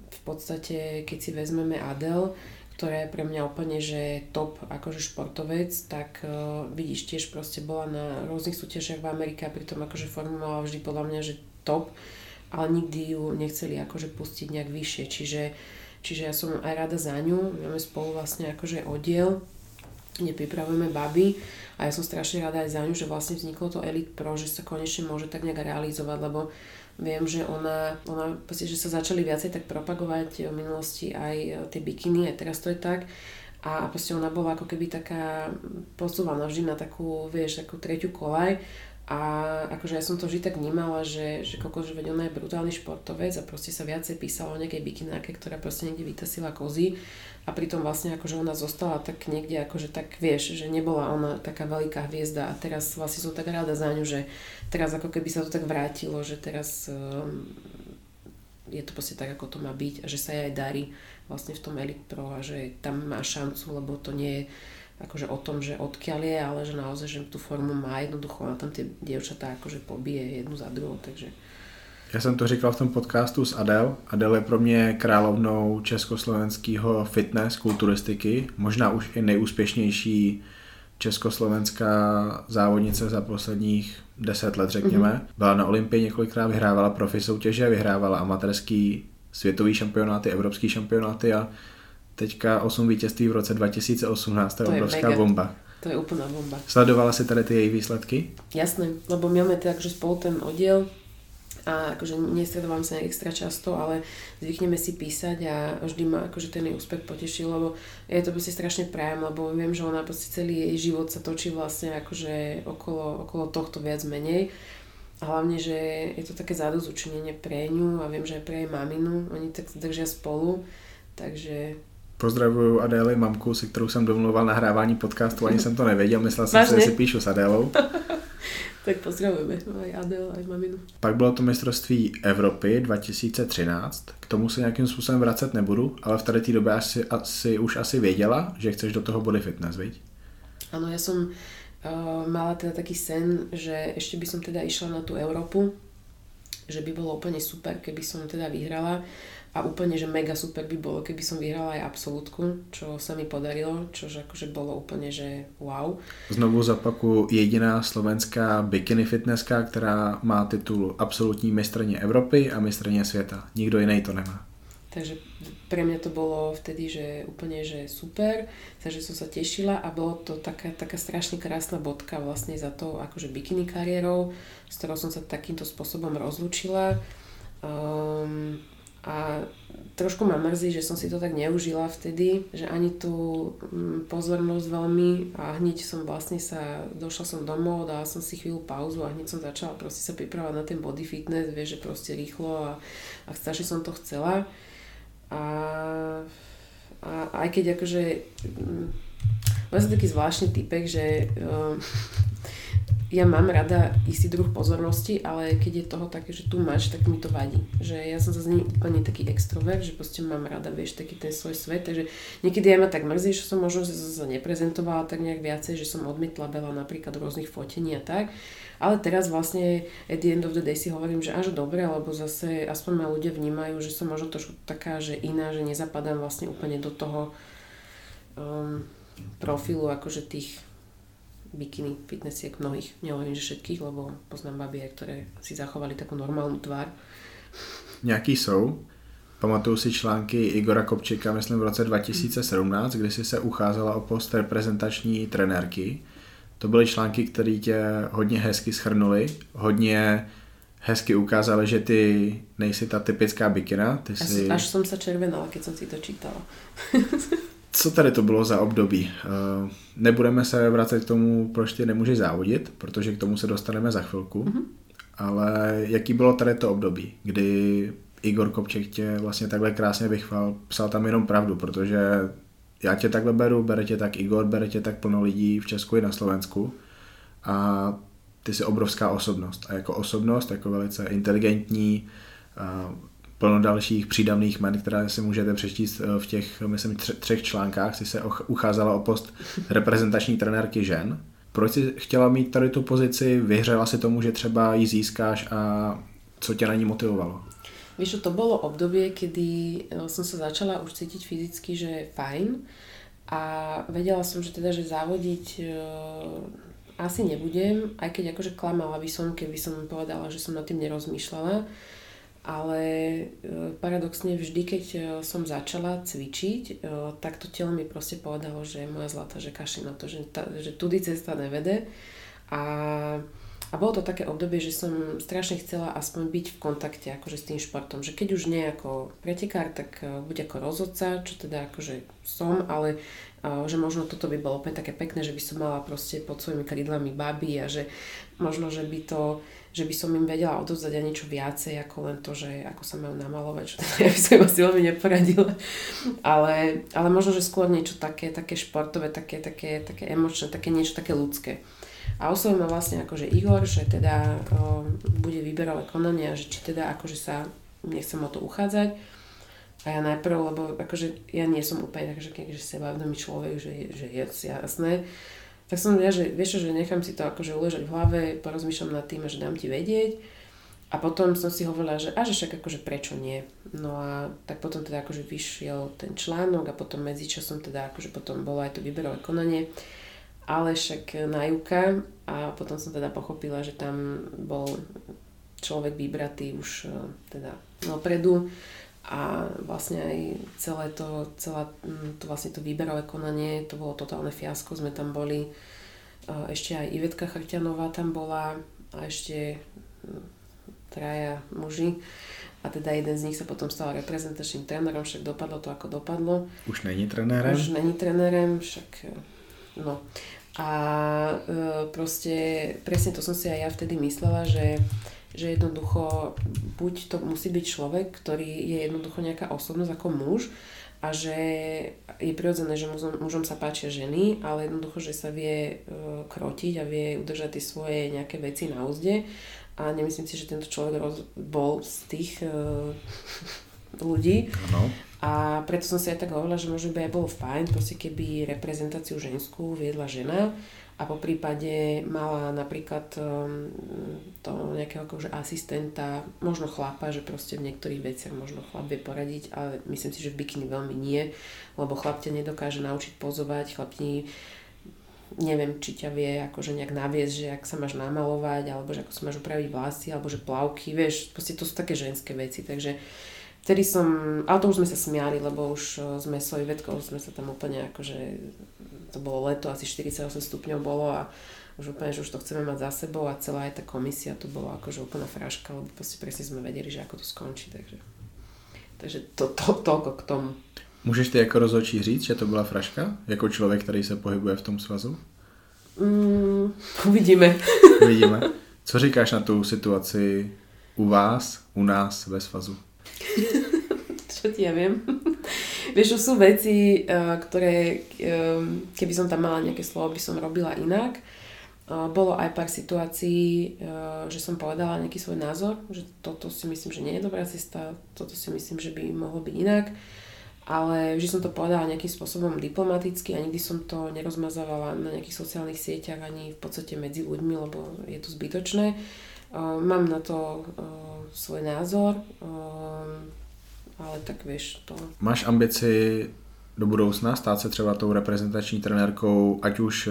v podstate, keď si vezmeme Adel, ktorá je pre mňa úplne, že top akože športovec, tak uh, vidíš, tiež proste bola na rôznych súťažiach v Amerike a pritom akože formovala vždy podľa mňa, že top, ale nikdy ju nechceli akože pustiť nejak vyššie, čiže, čiže ja som aj rada za ňu, máme spolu vlastne akože oddiel, kde pripravujeme baby a ja som strašne rada aj za ňu, že vlastne vzniklo to Elite Pro, že sa konečne môže tak nejak realizovať, lebo viem, že ona, ona proste, že sa začali viacej tak propagovať v minulosti aj e, tie bikiny, aj teraz to je tak. A proste ona bola ako keby taká posúvaná vždy na takú, vieš, takú tretiu kolaj a akože ja som to vždy tak vnímala, že, že koľko, že veď ona je brutálny športovec a proste sa viacej písalo o nejakej bikináke, ktorá proste niekde vytasila kozy a pritom vlastne akože ona zostala tak niekde akože tak vieš, že nebola ona taká veľká hviezda a teraz vlastne som tak rada za ňu, že teraz ako keby sa to tak vrátilo, že teraz um, je to proste tak, ako to má byť a že sa jej aj darí vlastne v tom Elite Pro a že tam má šancu, lebo to nie je akože o tom, že odkiaľ je, ale že naozaj, že tú formu má jednoducho a tam tie dievčatá akože pobije jednu za druhou, takže já jsem to říkal v tom podcastu s Adel. Adel je pro mě královnou československého fitness, kulturistiky, možná už i nejúspěšnější československá závodnice za posledních deset let, řekněme. Mm-hmm. Byla na Olympii několikrát, vyhrávala profi soutěže, vyhrávala amatérský světový šampionáty, evropský šampionáty a teďka 8 vítězství v roce 2018, to je, obrovská je bomba. To je úplná bomba. Sledovala si tady ty její výsledky? Jasné, lebo máme teda akože spolu ten oddiel a akože nestredovávam sa extra často, ale zvykneme si písať a vždy ma akože ten jej úspech potešil, lebo je to proste strašne prajem, lebo viem, že ona proste celý jej život sa točí vlastne akože okolo, okolo tohto viac menej. A hlavne, že je to také zadozučinenie pre ňu a viem, že aj pre jej maminu, oni tak držia spolu, takže Pozdravuju Adély, mamku, se kterou jsem domluval nahrávání podcastu, ani jsem to nevěděl, myslel jsem si, že si píšu s Adélou. tak pozdravujeme aj Adel, aj maminu. Pak bylo to mistrovství Evropy 2013. K tomu se nějakým způsobem vracet nebudu, ale v tady té době asi, asi, už asi věděla, že chceš do toho body fitness, viď? Áno, ja som uh, mala teda taký sen, že ešte by som teda išla na tú Európu, že by bolo úplne super, keby som teda vyhrala a úplne, že mega super by bolo, keby som vyhrala aj absolútku, čo sa mi podarilo, čo akože bolo úplne, že wow. Znovu zapaku jediná slovenská bikini fitnesska, která má titul absolutní mistrně Evropy a mistrně světa. Nikdo jiný to nemá. Takže pre mňa to bolo vtedy, že úplne, že super, takže som sa tešila a bolo to taká, taká strašne krásna bodka vlastne za to akože bikini kariérou, s ktorou som sa takýmto spôsobom rozlúčila. Um, a trošku ma mrzí, že som si to tak neužila vtedy, že ani tú mm, pozornosť veľmi a hneď som vlastne sa, došla som domov, dala som si chvíľu pauzu a hneď som začala proste sa pripravať na ten body fitness, vieš, že proste rýchlo a, a strašne som to chcela. A, a aj keď akože... Ja som taký zvláštny typek, že uh, ja mám rada istý druh pozornosti, ale keď je toho také, že tu máš, tak mi to vadí. Že ja som zase úplne taký extrovert, že proste mám rada, vieš, taký ten svoj svet, takže niekedy aj ma tak mrzí, že som možno sa neprezentovala tak nejak viacej, že som odmietla veľa napríklad rôznych fotení a tak. Ale teraz vlastne at the end of the day si hovorím, že až dobre, lebo zase aspoň ma ľudia vnímajú, že som možno trošku taká, že iná, že nezapadám vlastne úplne do toho um, profilu akože tých bikiny fitnessiek mnohých, nehovorím, že všetkých, lebo poznám babie, ktoré si zachovali takú normálnu tvár. Nějaký jsou. Pamatuju si články Igora Kopčika, myslím v roce 2017, kdy si se ucházela o post reprezentační trenérky. To byly články, které tě hodně hezky schrnuli, hodně hezky ukázali, že ty nejsi ta typická bikina. Ty až, si... až som sa červenala, keď som si to čítala. Co tady to bylo za období? Eh, nebudeme se vracet k tomu, proč ty nemůžeš závodit, protože k tomu se dostaneme za chvilku. Mm-hmm. Ale jaký bylo tady to období, kdy Igor Kopček tě vlastně takhle krásně vychval, psal tam jenom pravdu, protože já tě takhle beru, bere tě tak Igor, bere tě tak plno lidí v Česku i na Slovensku a ty jsi obrovská osobnost a jako osobnost, jako velice inteligentní, plno dalších přídavných men, které si můžete přečíst eh, v těch, myslím, třech článkách. Si se ucházela o post reprezentační trenérky žen. Proč jsi chtěla mít tady tu pozici? Vyhřela si tomu, že třeba ji získáš a co tě na ní motivovalo? Víš, to bolo obdobie, kedy eh, som sa začala už cítiť fyzicky, že je fajn a vedela som, že teda, že závodiť uh, asi nebudem, aj keď akože klamala by som, keby som povedala, že som nad tým nerozmýšľala ale e, paradoxne vždy, keď e, som začala cvičiť, e, tak to telo mi proste povedalo, že moja zlata, že kaši na to, že, ta, že tudy cesta nevede. A, a bolo to také obdobie, že som strašne chcela aspoň byť v kontakte akože s tým športom, že keď už nie ako pretekár, tak buď ako rozhodca, čo teda akože som, ale že možno toto by bolo opäť také pekné, že by som mala proste pod svojimi krídlami baby a že možno, že by to že by som im vedela odovzdať aj niečo viacej ako len to, že ako sa majú namalovať, teda ja by som asi veľmi neporadila. Ale, ale možno, že skôr niečo také, také športové, také, také, také emočné, také niečo také ľudské. A oslovil ma vlastne akože Igor, že teda o, bude výberové konanie a že či teda akože sa nechcem o to uchádzať. A ja najprv, lebo akože ja nie som úplne tak, že, že sebavedomý človek, že, že je jasné, tak som ja, že vieš, že nechám si to akože uležať v hlave, porozmýšľam nad tým, že dám ti vedieť. A potom som si hovorila, že a však akože prečo nie. No a tak potom teda akože vyšiel ten článok a potom medzičasom teda akože potom bolo aj to výberové konanie. Ale však na Juka a potom som teda pochopila, že tam bol človek vybratý už e, teda dopredu a vlastne aj celé to, celé mm, to, vlastne to výberové konanie, to bolo totálne fiasko, sme tam boli, ešte aj Ivetka Chrťanová tam bola a ešte mm, traja muži a teda jeden z nich sa potom stal reprezentačným trénerom, však dopadlo to ako dopadlo. Už není trenérem? Už není trenérem, však no. A e, proste presne to som si aj ja vtedy myslela, že že jednoducho buď to musí byť človek, ktorý je jednoducho nejaká osobnosť ako muž a že je prirodzené, že mužom, mužom sa páčia ženy, ale jednoducho, že sa vie uh, krotiť a vie udržať tie svoje nejaké veci na úzde a nemyslím si, že tento človek roz, bol z tých uh, ľudí. No. A preto som si aj tak hovorila, že možno by aj bolo fajn, proste keby reprezentáciu ženskú viedla žena, a po prípade mala napríklad um, to nejakého akože asistenta, možno chlapa, že proste v niektorých veciach možno chlap vie poradiť, ale myslím si, že v bikini veľmi nie, lebo chlap ťa nedokáže naučiť pozovať, chlap ti neviem, či ťa vie akože nejak naviesť, že ak sa máš namalovať, alebo že ako sa máš upraviť vlasy, alebo že plavky, vieš, proste to sú také ženské veci, takže vtedy som, ale to už sme sa smiali, lebo už uh, sme svojou vedkou, sme sa tam úplne akože to bolo leto, asi 48 stupňov bolo a už úplne, že už to chceme mať za sebou a celá aj tá komisia to bolo akože úplná fraška, lebo proste presne sme vedeli, že ako to skončí, takže, takže to, to, toľko k tomu. Můžeš ty jako rozhodčí říct, že to byla fraška? Jako člověk, který se pohybuje v tom svazu? Mm, uvidíme. uvidíme. Co říkáš na tu situaci u vás, u nás ve svazu? Čo ti ja viem? Vieš, sú veci, uh, ktoré, um, keby som tam mala nejaké slovo, by som robila inak. Uh, bolo aj pár situácií, že som povedala nejaký svoj názor, že toto si myslím, že nie je dobrá cesta, toto si myslím, že by mohlo byť inak. Ale vždy som to povedala nejakým spôsobom diplomaticky a nikdy som to nerozmazávala na nejakých sociálnych sieťach ani v podstate medzi ľuďmi, lebo je to zbytočné. Uh, mám na to uh, svoj názor, uh, ale tak vieš to. Máš ambici do budoucna stát se třeba tou reprezentační trenérkou, ať už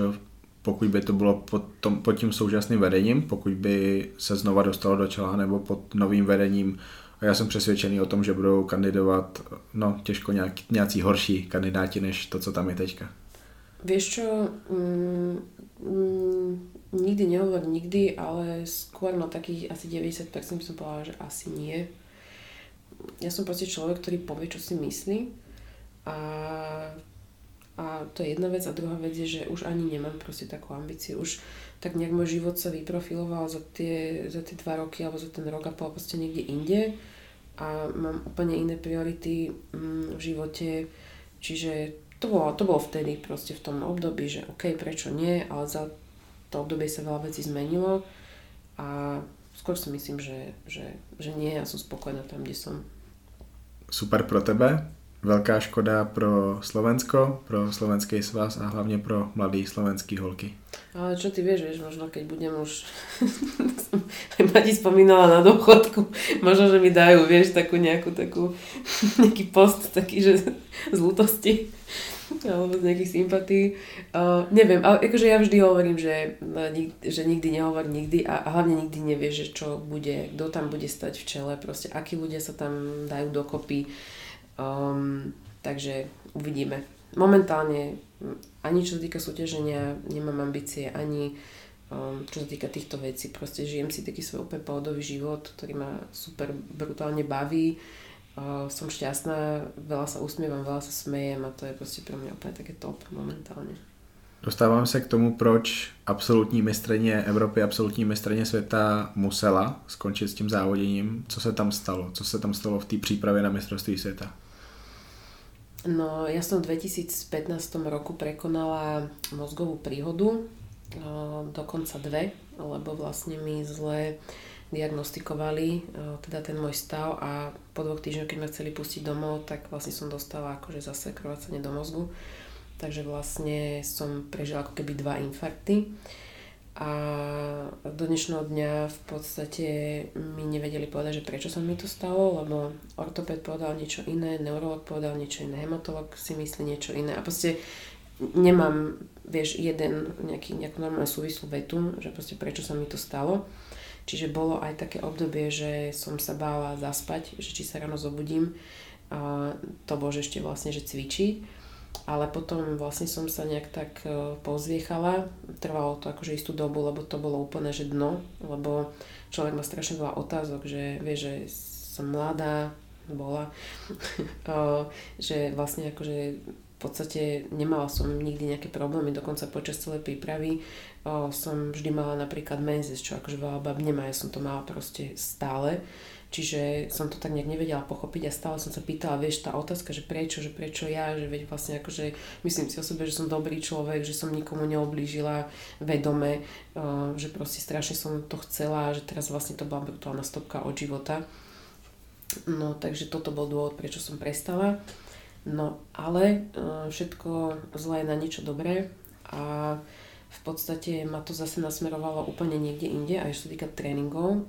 pokud by to bylo pod, tom, pod tím současným vedením, pokud by se znova dostalo do čela nebo pod novým vedením a já jsem přesvědčený o tom, že budou kandidovat, no těžko nějak, nějací horší kandidáti, než to, co tam je teďka. Vieš čo, mm, mm, nikdy nehovor nikdy, ale skôr na takých asi 90% by som povedala, že asi nie. Ja som proste človek, ktorý povie, čo si myslí. A, a to je jedna vec. A druhá vec je, že už ani nemám proste takú ambíciu. Už tak nejak môj život sa vyprofiloval za tie, za tie dva roky alebo za ten rok a pol proste niekde inde. A mám úplne iné priority mm, v živote, čiže to bolo, to bolo vtedy proste v tom období, že OK, prečo nie, ale za to obdobie sa veľa vecí zmenilo a skôr si myslím, že, že, že nie, ja som spokojná tam, kde som. Super pro tebe, veľká škoda pro Slovensko, pro slovenský svaz a hlavne pro mladý slovenský holky. Ale čo ty vieš, vieš, možno keď budem už, aj ma ti spomínala na dôchodku, možno, že mi dajú, vieš, takú nejakú, takú, nejaký post taký, že z lutosti alebo z nejakých sympatí. Uh, neviem, ale akože ja vždy hovorím, že, že nikdy nehovor nikdy a, a hlavne nikdy nevieš, že čo bude, kto tam bude stať v čele, proste akí ľudia sa tam dajú dokopy. Um, takže uvidíme. Momentálne ani čo sa týka súťaženia nemám ambície, ani um, čo sa týka týchto vecí. Proste žijem si taký svoj úplne pohodový život, ktorý ma super brutálne baví som šťastná, veľa sa usmievam, veľa sa smejem a to je proste pre mňa úplne také top momentálne. Dostávám se k tomu, proč absolutní mistrně Evropy, absolutní mistrně světa musela skončit s tím závoděním. Co se tam stalo? Co se tam stalo v té přípravě na mistrovství světa? No, ja som v 2015 roku prekonala mozgovú príhodu, dokonca dve, lebo vlastne mi zle diagnostikovali e, teda ten môj stav a po dvoch týždňoch, keď ma chceli pustiť domov, tak vlastne som dostala akože zase krvácanie do mozgu. Takže vlastne som prežila ako keby dva infarkty. A do dnešného dňa v podstate mi nevedeli povedať, že prečo sa mi to stalo, lebo ortoped povedal niečo iné, neurolog povedal niečo iné, hematolog si myslí niečo iné. A proste nemám, vieš, jeden, nejaký, nejakú normálnu súvislú vetu, že proste prečo sa mi to stalo. Čiže bolo aj také obdobie, že som sa bála zaspať, že či sa ráno zobudím. A to bolo, ešte vlastne, že cvičiť. Ale potom vlastne som sa nejak tak e, pozviechala. Trvalo to akože istú dobu, lebo to bolo úplne, že dno. Lebo človek má strašne veľa otázok, že vie, že som mladá, bola, že vlastne akože v podstate nemala som nikdy nejaké problémy, dokonca počas celej prípravy som vždy mala napríklad menzes, čo akože veľa bab nemá, ja som to mala proste stále. Čiže som to tak nejak nevedela pochopiť a stále som sa pýtala, vieš, tá otázka, že prečo, že prečo ja, že veď vlastne akože myslím si o sebe, že som dobrý človek, že som nikomu neoblížila vedome, že proste strašne som to chcela, že teraz vlastne to bola brutálna stopka od života. No takže toto bol dôvod, prečo som prestala. No ale uh, všetko zlé je na niečo dobré a v podstate ma to zase nasmerovalo úplne niekde inde, aj čo sa týka tréningov e,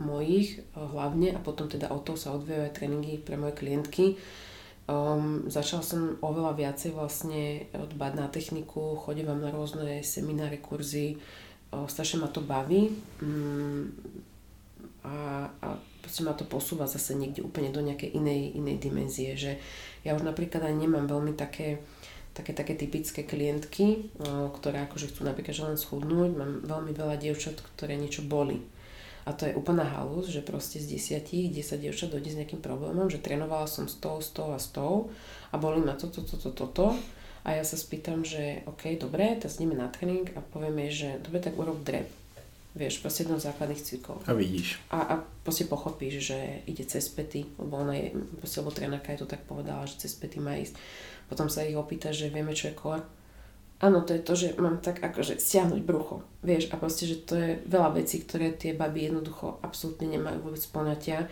mojich e, hlavne a potom teda o to sa odvíjajú aj tréningy pre moje klientky. Um, začala som oveľa viacej vlastne dbať na techniku, chodím na rôzne semináre, kurzy, uh, strašne ma to baví um, a, a proste ma to posúva zase niekde úplne do nejakej inej, inej dimenzie, že ja už napríklad ani nemám veľmi také také, také typické klientky, ktoré akože chcú napríklad že len schudnúť. Mám veľmi veľa dievčat, ktoré niečo boli. A to je úplná halus, že proste z desiatich, 10 dievčat dojde s nejakým problémom, že trénovala som s tou, s tou a s tou a boli ma toto, toto, toto. A ja sa spýtam, že OK, dobre, teraz ideme na tréning a povieme, že dobre, tak urob drep. Vieš, proste jedno základných cvikov. A vidíš. A, a proste pochopíš, že ide cez pety, lebo ona je, proste, lebo trénerka je to tak povedala, že cez pety má ísť. Potom sa ich opýta, že vieme, čo je core. Áno, to je to, že mám tak akože stiahnuť brucho, vieš, a proste, že to je veľa vecí, ktoré tie baby jednoducho absolútne nemajú vôbec poňatia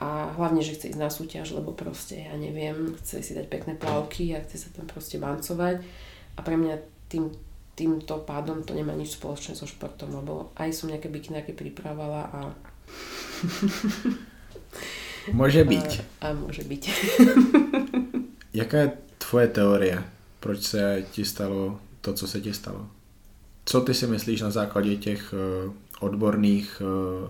a hlavne, že chce ísť na súťaž, lebo proste, ja neviem, chce si dať pekné plavky a chce sa tam proste bancovať a pre mňa tým týmto pádom to nemá nič spoločné so športom, lebo aj som nejaké bikinárky pripravala a... Môže byť. A, a môže byť. Jaká je tvoje teorie, proč se ti stalo to, co se ti stalo? Co ty si myslíš na základě těch uh, odborných uh,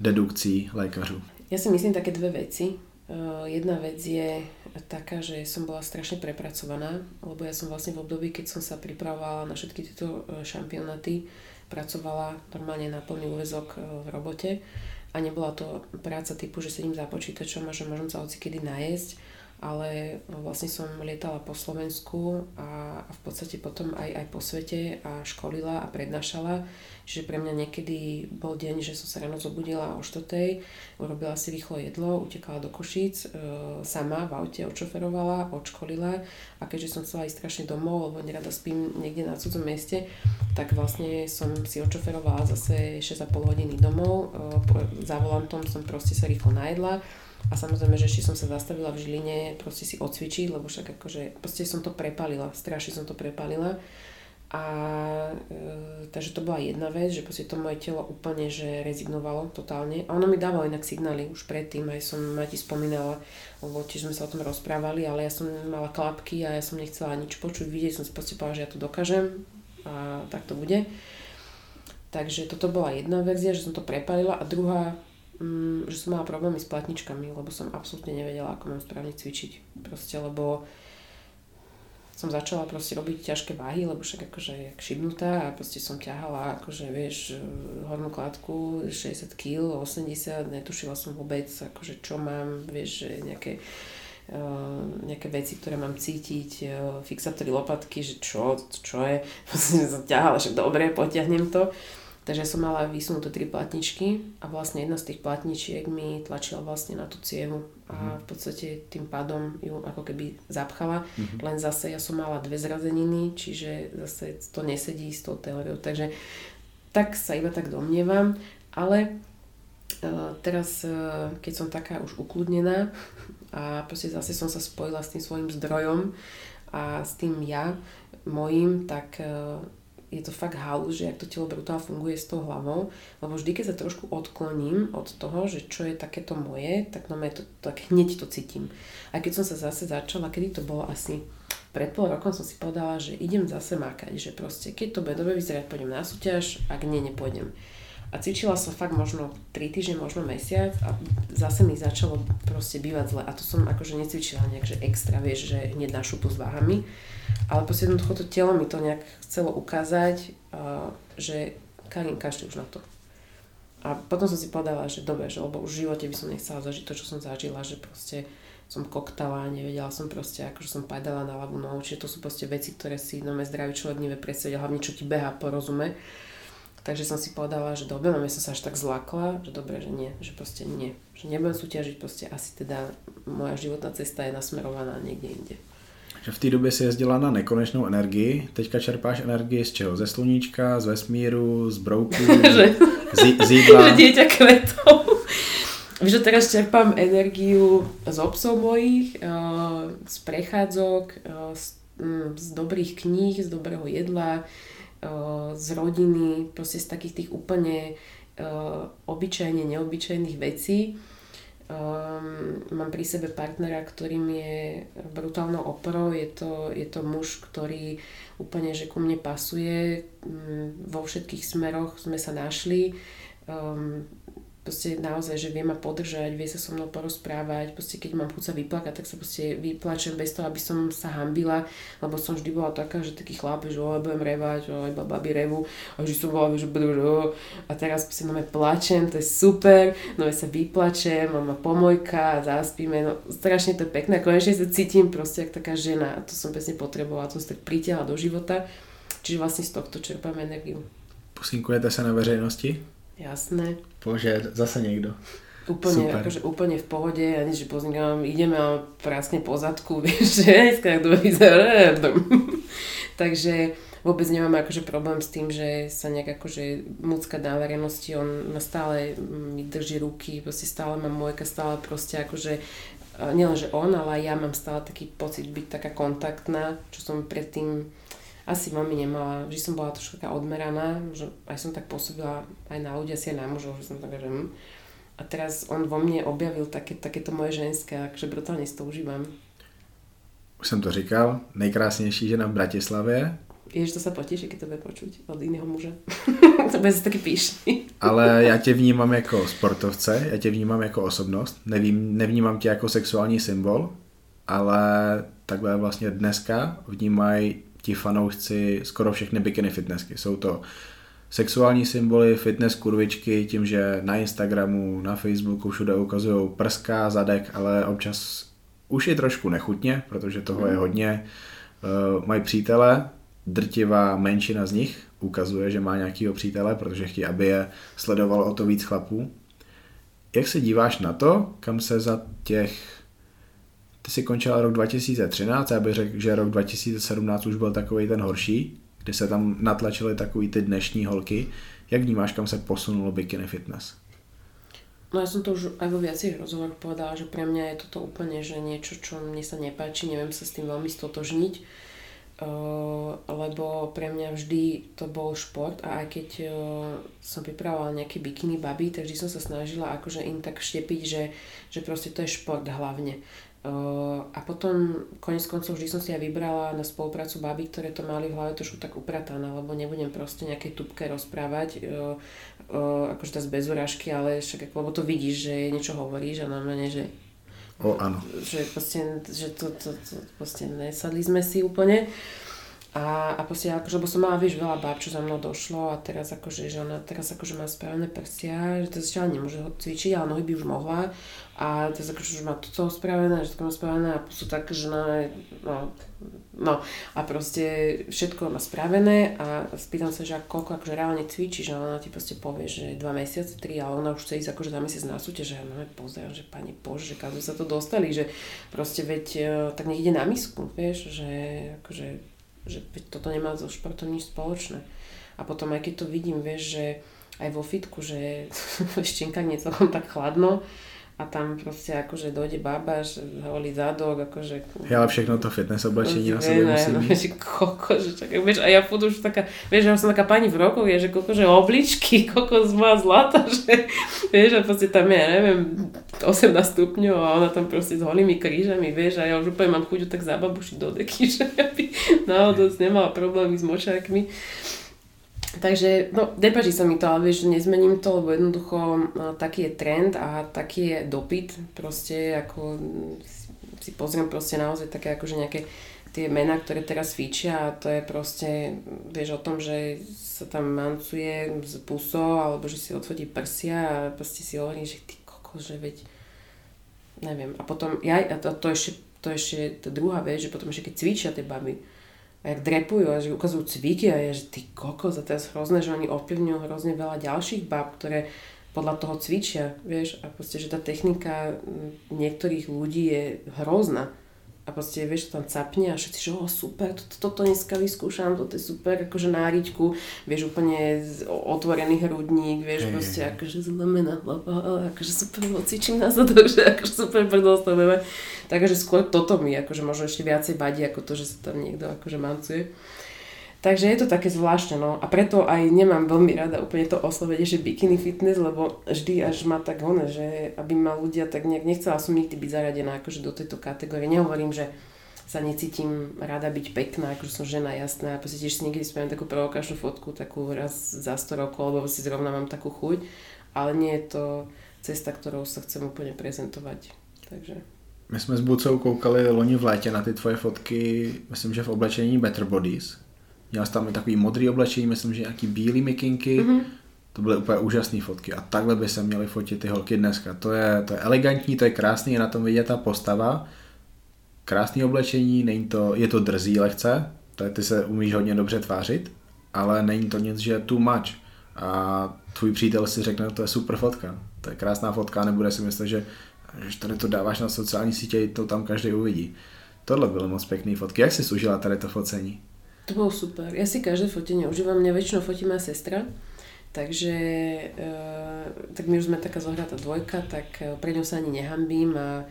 dedukcí lékařů? Ja si myslím také dve veci. Uh, jedna vec je taká, že som bola strašne prepracovaná, lebo ja som vlastne v období, keď som sa pripravovala na všetky tieto šampionáty, pracovala normálne na plný úvezok v robote a nebola to práca typu, že sedím za počítačom a že môžem sa kedy najesť, ale vlastne som lietala po Slovensku a, v podstate potom aj, aj po svete a školila a prednášala. Čiže pre mňa niekedy bol deň, že som sa ráno zobudila o 4. urobila si rýchlo jedlo, utekala do Košíc, e, sama v aute odšoferovala, odškolila a keďže som chcela ísť strašne domov, lebo nerada spím niekde na cudzom mieste, tak vlastne som si odšoferovala zase 6,5 hodiny domov, e, za volantom som proste sa rýchlo najedla a samozrejme, že ešte som sa zastavila v Žiline proste si odcvičiť, lebo však akože proste som to prepalila, strašne som to prepalila. A e, takže to bola jedna vec, že proste to moje telo úplne že rezignovalo totálne. A ono mi dávalo inak signály už predtým, aj som ma ti spomínala, lebo tiež sme sa o tom rozprávali, ale ja som mala klapky a ja som nechcela nič počuť, vidieť, som si proste povedala, že ja to dokážem a tak to bude. Takže toto bola jedna vec, že som to prepalila a druhá mm, že som mala problémy s platničkami, lebo som absolútne nevedela, ako mám správne cvičiť. Proste, lebo som začala proste robiť ťažké váhy, lebo však akože jak šibnutá a proste som ťahala akože vieš hornú kladku 60 kg, 80, netušila som vôbec akože čo mám, vieš, nejaké Uh, nejaké veci, ktoré mám cítiť, uh, fixátory lopatky, že čo, čo je, som ťahala, že dobre, potiahnem to. Takže som mala vysunuté tri platničky a vlastne jedna z tých platničiek mi tlačila vlastne na tú cievu a mhm. v podstate tým pádom ju ako keby zapchala. Mm-hmm. Len zase ja som mala dve zrazeniny, čiže zase to nesedí s tou teóriou. Takže tak sa iba tak domnievam, ale uh, teraz, uh, keď som taká už ukludnená a proste zase som sa spojila s tým svojim zdrojom a s tým ja, mojím, tak uh, je to fakt halus, že ak to telo brutál funguje s tou hlavou, lebo vždy, keď sa trošku odkloním od toho, že čo je takéto moje, tak, no to, tak hneď to cítim. A keď som sa zase začala, kedy to bolo asi pred pol rokom som si povedala, že idem zase makať, že proste keď to bude dobre vyzerať, pôjdem na súťaž, ak nie, nepôjdem. A cvičila som fakt možno 3 týždne, možno mesiac a zase mi začalo proste bývať zle. A to som akože necvičila nejak, že extra, vieš, že hneď na šupu s váhami. Ale proste jednoducho to telo mi to nejak chcelo ukázať, že Karin, kašli už na to. A potom som si povedala, že dobre, že lebo už v živote by som nechcela zažiť to, čo som zažila, že proste som koktala, nevedela som proste, akože som padala na ľavú nohu, čiže to sú proste veci, ktoré si no, zdravý človek nevie predstaviť, hlavne čo ti beha po rozume. Takže som si povedala, že dobre, no som sa až tak zlakla, že dobre, že nie, že proste nie. Že nebudem súťažiť, proste asi teda moja životná cesta je nasmerovaná niekde inde. Že v té době si jezdila na nekonečnou energii, teďka čerpáš energii z čeho? Ze sluníčka, z vesmíru, z brouků, z, z jídla? že dieťa kvetov. Víš, že teraz čerpám energiu z obsov mojich, eh, z prechádzok, eh, z, mm, z dobrých kníh, z dobrého jedla, z rodiny, proste z takých tých úplne obyčajne neobyčajných vecí. Um, mám pri sebe partnera, ktorým je brutálnou oporou. Je to, je to muž, ktorý úplne že ku mne pasuje. Um, vo všetkých smeroch sme sa našli. Um, proste naozaj, že vie ma podržať, vie sa so mnou porozprávať, proste keď mám chuť sa vyplakať, tak sa proste vyplačem bez toho, aby som sa hambila, lebo som vždy bola taká, že taký chlap, že oj, budem revať, oj, babi revu, a že som bola, že a teraz proste máme plačem, to je super, no ja sa vyplačem, mám pomojka, zaspíme, no strašne to je pekné, konečne sa cítim proste ako taká žena a to som presne potrebovala, to som tak pritiahla do života, čiže vlastne z tohto čerpám energiu. Posinkujete se na veřejnosti? Jasné. Bože, zase někdo. Úplne, Super. akože úplne v pohode, ja nič, že poznikám, ideme a po zadku, vieš, že dneska to vyzerá. Takže vôbec nemám akože problém s tým, že sa nejak akože mucka na verejnosti, on ma stále mi drží ruky, proste stále mám môjka, stále proste akože nielen, že on, ale aj ja mám stále taký pocit byť taká kontaktná, čo som predtým asi veľmi nemala. Vždy som bola trošku taká odmeraná, že aj som tak pôsobila aj na ľudia, asi aj na mužov, že som taká, že hm. A teraz on vo mne objavil také, takéto moje ženské, takže brutálne si to užívam. Už jsem to říkal, nejkrásnější žena v Bratislavě. Jež to sa potěší, keď to bude počuť od iného muže. to bude taky píšný. Ale já tě vnímám jako sportovce, já tě vnímám jako osobnost, Nevím, nevnímám tě jako sexuální symbol, ale takhle vlastně dneska vnímají ti fanoušci skoro všechny bikini fitnessky. Jsou to sexuální symboly, fitness kurvičky, tím, že na Instagramu, na Facebooku všude ukazují prska, zadek, ale občas už je trošku nechutně, protože toho je mm. hodně. Uh, mají přítele, drtivá menšina z nich ukazuje, že má nějakýho přítele, protože chtějí, aby je sledovalo o to víc chlapů. Jak se díváš na to, kam se za těch ty si končila rok 2013, já bych řekl, že rok 2017 už byl takový ten horší, kdy se tam natlačily takový ty dnešní holky. Jak vnímáš, kam se posunulo bikini fitness? No ja som to už aj vo viacerých rozhovoroch povedala, že pre mňa je toto úplne že niečo, čo mne sa nepáči, neviem sa s tým veľmi stotožniť, uh, lebo pre mňa vždy to bol šport a aj keď uh, som pripravovala nejaké bikiny baby, tak vždy som sa snažila akože im tak vštepiť, že, že proste to je šport hlavne. A potom konec koncov vždy som si aj vybrala na spoluprácu baby, ktoré to mali v hlave trošku tak upratané, lebo nebudem proste nejaké tupke rozprávať, akože tá z bez urážky, ale však, lebo to vidíš, že niečo hovoríš a na mene, že O, áno. Že proste, že to, to, to, proste nesadli sme si úplne. A, a proste, akože, lebo som mala, vieš, veľa báb, čo za mnou došlo a teraz akože, že ona teraz akože má spravené prsia, že to zatiaľ nemôže ho cvičiť, ale nohy by už mohla. A teraz akože už má toto spravené, všetko má spravené a sú tak, že na, no, no. A proste všetko má spravené a spýtam sa, že koľko akože reálne cvičí, že ona ti proste povie, že dva mesiace, tri, ale ona už chce ísť akože za mesiac na súťaž, že no pozerám, že pani Bože, že kam sa to dostali, že proste veď e, tak nech ide na misku, vieš, že akože, že toto nemá so športom nič spoločné. A potom aj keď to vidím, vieš, že aj vo fitku, že štinka nie celkom tak chladno, a tam proste akože dojde babaš, holý zadok, akože... Ja, ale všechno to fitness oblečení na sebe musí no, byť. koko, že čakaj, vieš, a ja pôjdu už taká, vieš, ja som taká pani v rokoch, je, že koko, že obličky, koko z má zlata, že, vieš, a proste tam je, ja neviem, 18 stupňov a ona tam proste s holými krížami, vieš, a ja už úplne mám chuť tak zababušiť do deky, že aby náhodou nemala problémy s močákmi. Takže, no, nepáči sa mi to, ale vieš, nezmením to, lebo jednoducho uh, taký je trend a taký je dopyt, proste ako si pozriem proste naozaj také akože nejaké tie mená, ktoré teraz fíčia a to je proste, vieš o tom, že sa tam mancuje z puso alebo že si odfotí prsia a proste si hovorí, že ty kokos, že veď neviem. A potom, ja, a to, to ešte, to ešte, to druhá vec, že potom ešte keď cvičia tie baby, a jak drepujú a že ukazujú cviky a je, že ty kokos a je hrozné, že oni ovplyvňujú hrozne veľa ďalších bab, ktoré podľa toho cvičia, vieš, a proste, že tá technika niektorých ľudí je hrozná a proste, vieš, to tam capne a všetci, že oh, super, toto, toto dneska vyskúšam, toto je super, akože náriťku, vieš, úplne otvorený hrudník, vieš, hey, proste, akože zlomená hlava, akože super, cvičím na zadok, že akože super predostavujeme. Takže skôr toto mi, akože možno ešte viacej vadí, ako to, že sa tam niekto akože mancuje. Takže je to také zvláštne, no. A preto aj nemám veľmi rada úplne to oslovenie, že bikini fitness, lebo vždy až ma tak one, že aby ma ľudia tak nejak, nechcela som nikdy byť zaradená akože do tejto kategórie. Nehovorím, že sa necítim rada byť pekná, akože som žena jasná. A proste tiež si niekedy spravím takú provokačnú fotku, takú raz za 100 rokov, lebo si zrovna mám takú chuť. Ale nie je to cesta, ktorou sa chcem úplne prezentovať. Takže... My jsme s Bucou koukali loni v létě na ty tvoje fotky, myslím, že v oblečení Better Bodies, Měla tam takový modrý oblečení, myslím, že nějaký bílý mikinky. Mm-hmm. To byly úplně úžasné fotky a takhle by se měly fotit ty holky dneska. To je, to je elegantní, to je krásný, je na tom vidět ta postava. Krásný oblečení, není to, je to drzí lehce, to je, ty se umíš hodně dobře tvářit, ale není to nic, že too much. a tvůj přítel si řekne, to je super fotka, to je krásná fotka, nebude si myslet, že že tady to dáváš na sociální sítě, to tam každý uvidí. Tohle bylo moc pěkný fotky. Jak jsi užila tady to focení? To bolo super. Ja si každé fotenie užívam, mňa väčšinou fotí moja sestra, takže e, tak my už sme taká zohratá dvojka, tak e, pre ňou sa ani nehambím a e,